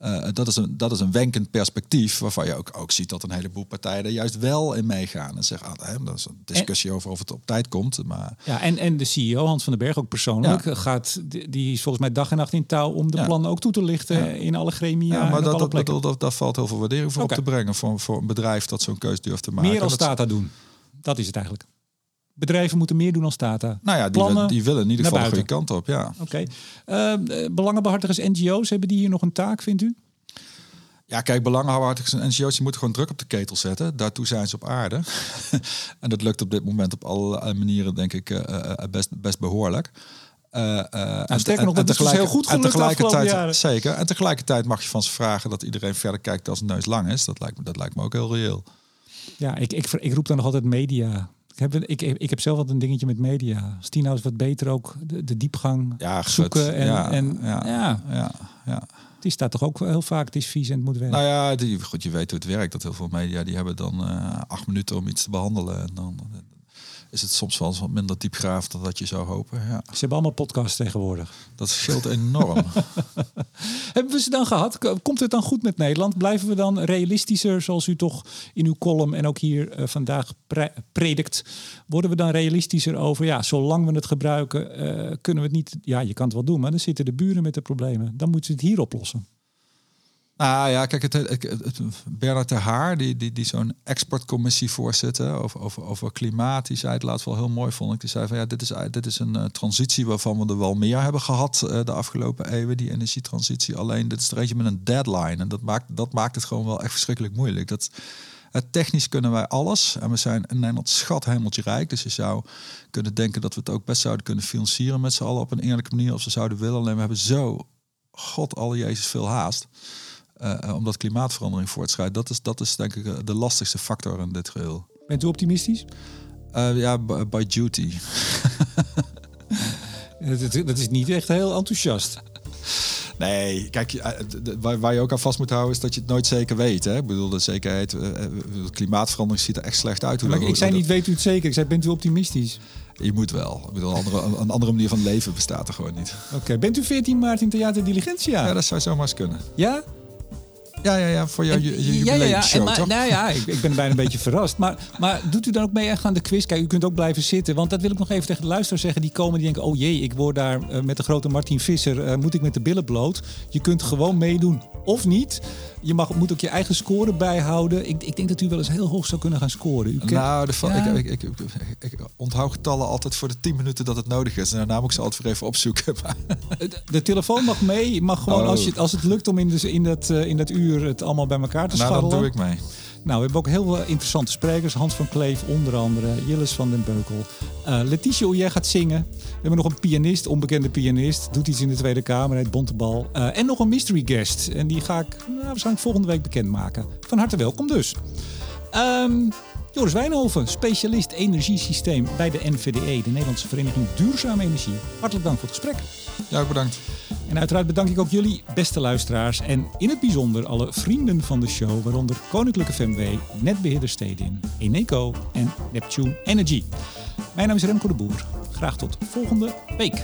Uh, dat, is een, dat is een wenkend perspectief waarvan je ook, ook ziet dat een heleboel partijen er juist wel in meegaan. En zeggen, ah, hè, dat is een discussie over of het op tijd komt. Maar... Ja, en, en de CEO, Hans van den Berg, ook persoonlijk, gaat, die is volgens mij dag en nacht in touw om de plannen ook toe te lichten in alle gremia. Ja, maar dat, dat, dat, dat, valt heel veel waardering voor op te brengen voor, voor een bedrijf dat zo'n keus durft te maken. Meer als Tata doen. Dat is het eigenlijk. Bedrijven moeten meer doen als Tata. Nou ja, die, Plannen, die willen in ieder geval de kant op. Ja. Oké. Okay. Uh, eh, belangenbehartigers, NGO's, hebben die hier nog een taak, vindt u? Ja, kijk, belangenbehartigers en NGO's die moeten gewoon druk op de ketel zetten. Daartoe zijn ze op aarde. *laughs* en dat lukt op dit moment op allerlei manieren, denk ik, uh, best, best behoorlijk. Uh, nou, sterker nog, dat is dus heel goed en tegelijkertijd, Zeker. En tegelijkertijd mag je van ze vragen dat iedereen verder kijkt als een neus lang is. Dat lijkt me, dat lijkt me ook heel reëel. Ja, ik, ik, ik roep dan nog altijd media. Ik heb, ik, ik heb zelf altijd een dingetje met media. Eens wat beter ook de, de diepgang ja, zoeken. En, ja, en, ja, ja. ja. Die staat toch ook heel vaak, het is vies en het moet werken. Nou ja, die, goed, je weet hoe het werkt. Dat heel veel media die hebben dan uh, acht minuten om iets te behandelen. En dan is het soms wel wat minder diepgraaf dan dat je zou hopen. Ja. Ze hebben allemaal podcasts tegenwoordig. Dat scheelt enorm. *laughs* hebben we ze dan gehad? Komt het dan goed met Nederland? Blijven we dan realistischer, zoals u toch in uw column en ook hier uh, vandaag pre predikt? Worden we dan realistischer over, ja, zolang we het gebruiken, uh, kunnen we het niet... Ja, je kan het wel doen, maar dan zitten de buren met de problemen. Dan moeten ze het hier oplossen. Ah ja, kijk, het, het, Bernard de Haar, die, die, die zo'n exportcommissie voorzitter over, over, klimaat, die zei het laatst wel heel mooi, vond ik. Die zei van ja, dit is, dit is een uh, transitie waarvan we er wel meer hebben gehad uh, de afgelopen eeuwen, die energietransitie. Alleen dit is er eentje met een deadline. En dat maakt, dat maakt het gewoon wel echt verschrikkelijk moeilijk. Dat, uh, technisch kunnen wij alles. En we zijn in Nederland schat hemeltje rijk. Dus je zou kunnen denken dat we het ook best zouden kunnen financieren met z'n allen op een eerlijke manier als ze zouden willen. Alleen we hebben zo, god alle Jezus, veel haast. Uh, omdat klimaatverandering voortschrijdt. Dat is, dat is denk ik eh, de lastigste factor in dit geheel. Bent u optimistisch? Uh, ja, by duty. *laughs* dat, is niet echt heel enthousiast. Nee, kijk, waar, je ook aan vast moet houden is dat je het nooit zeker weet. Hè? Ik bedoel, de zekerheid, de klimaatverandering ziet er echt slecht uit. Hoe ik zei niet, weet u het zeker? Ik zei, bent u optimistisch? Je moet wel. Ik bedoel, een andere, een andere manier van leven bestaat er gewoon niet. Oké, bent u 14 maart in Theater Diligentia? Ja, dat zou zomaar eens kunnen. Ja? Ja, ja, ja, voor jouw jubileumshow, ja, ja, toch? Nou ja, ik, ik ben bijna een beetje verrast. Maar, maar doet u dan ook mee echt aan de quiz? Kijk, u kunt ook blijven zitten. Want dat wil ik nog even tegen de luisteraars zeggen. Die komen, die denken, oh jee, ik word daar uh, met de grote Martin Visser... Uh, moet ik met de billen bloot. Je kunt gewoon meedoen of niet. Je mag, moet ook je eigen score bijhouden. Ik, ik denk dat u wel eens heel hoog zou kunnen gaan scoren. U kent, nou, de, ja. ik, ik, onthoud getallen altijd voor de 10 minuten dat het nodig is. En daarna moet ik ze altijd weer even opzoeken. De, de telefoon mag mee. Je mag gewoon, oh. als, je, als het lukt om in, de, in, dat, uh, in dat uur het allemaal bij elkaar te scharrelen. Nou, dan doe ik mee. Nou, we hebben ook heel veel interessante sprekers. Hans van Kleef onder andere, Jilles van den Beukel. Uh, Letitia jij gaat zingen. We hebben nog een pianist, onbekende pianist. Doet iets in de Tweede Kamer, heet Bontebal. Uh, en nog een mystery guest. En die ga ik nou, waarschijnlijk volgende week bekendmaken. Van harte welkom dus. Um, Joris Wijnhoven, specialist energiesysteem bij de NVDE, de Nederlandse Vereniging Duurzame Energie. Hartelijk dank voor het gesprek. Ja, bedankt. En uiteraard bedank ik ook jullie, beste luisteraars. En in het bijzonder alle vrienden van de show, waaronder Koninklijke FMW, Netbeheerder Stedin, Eneco en Neptune Energy. Mijn naam is Remco de Boer. Graag tot volgende week.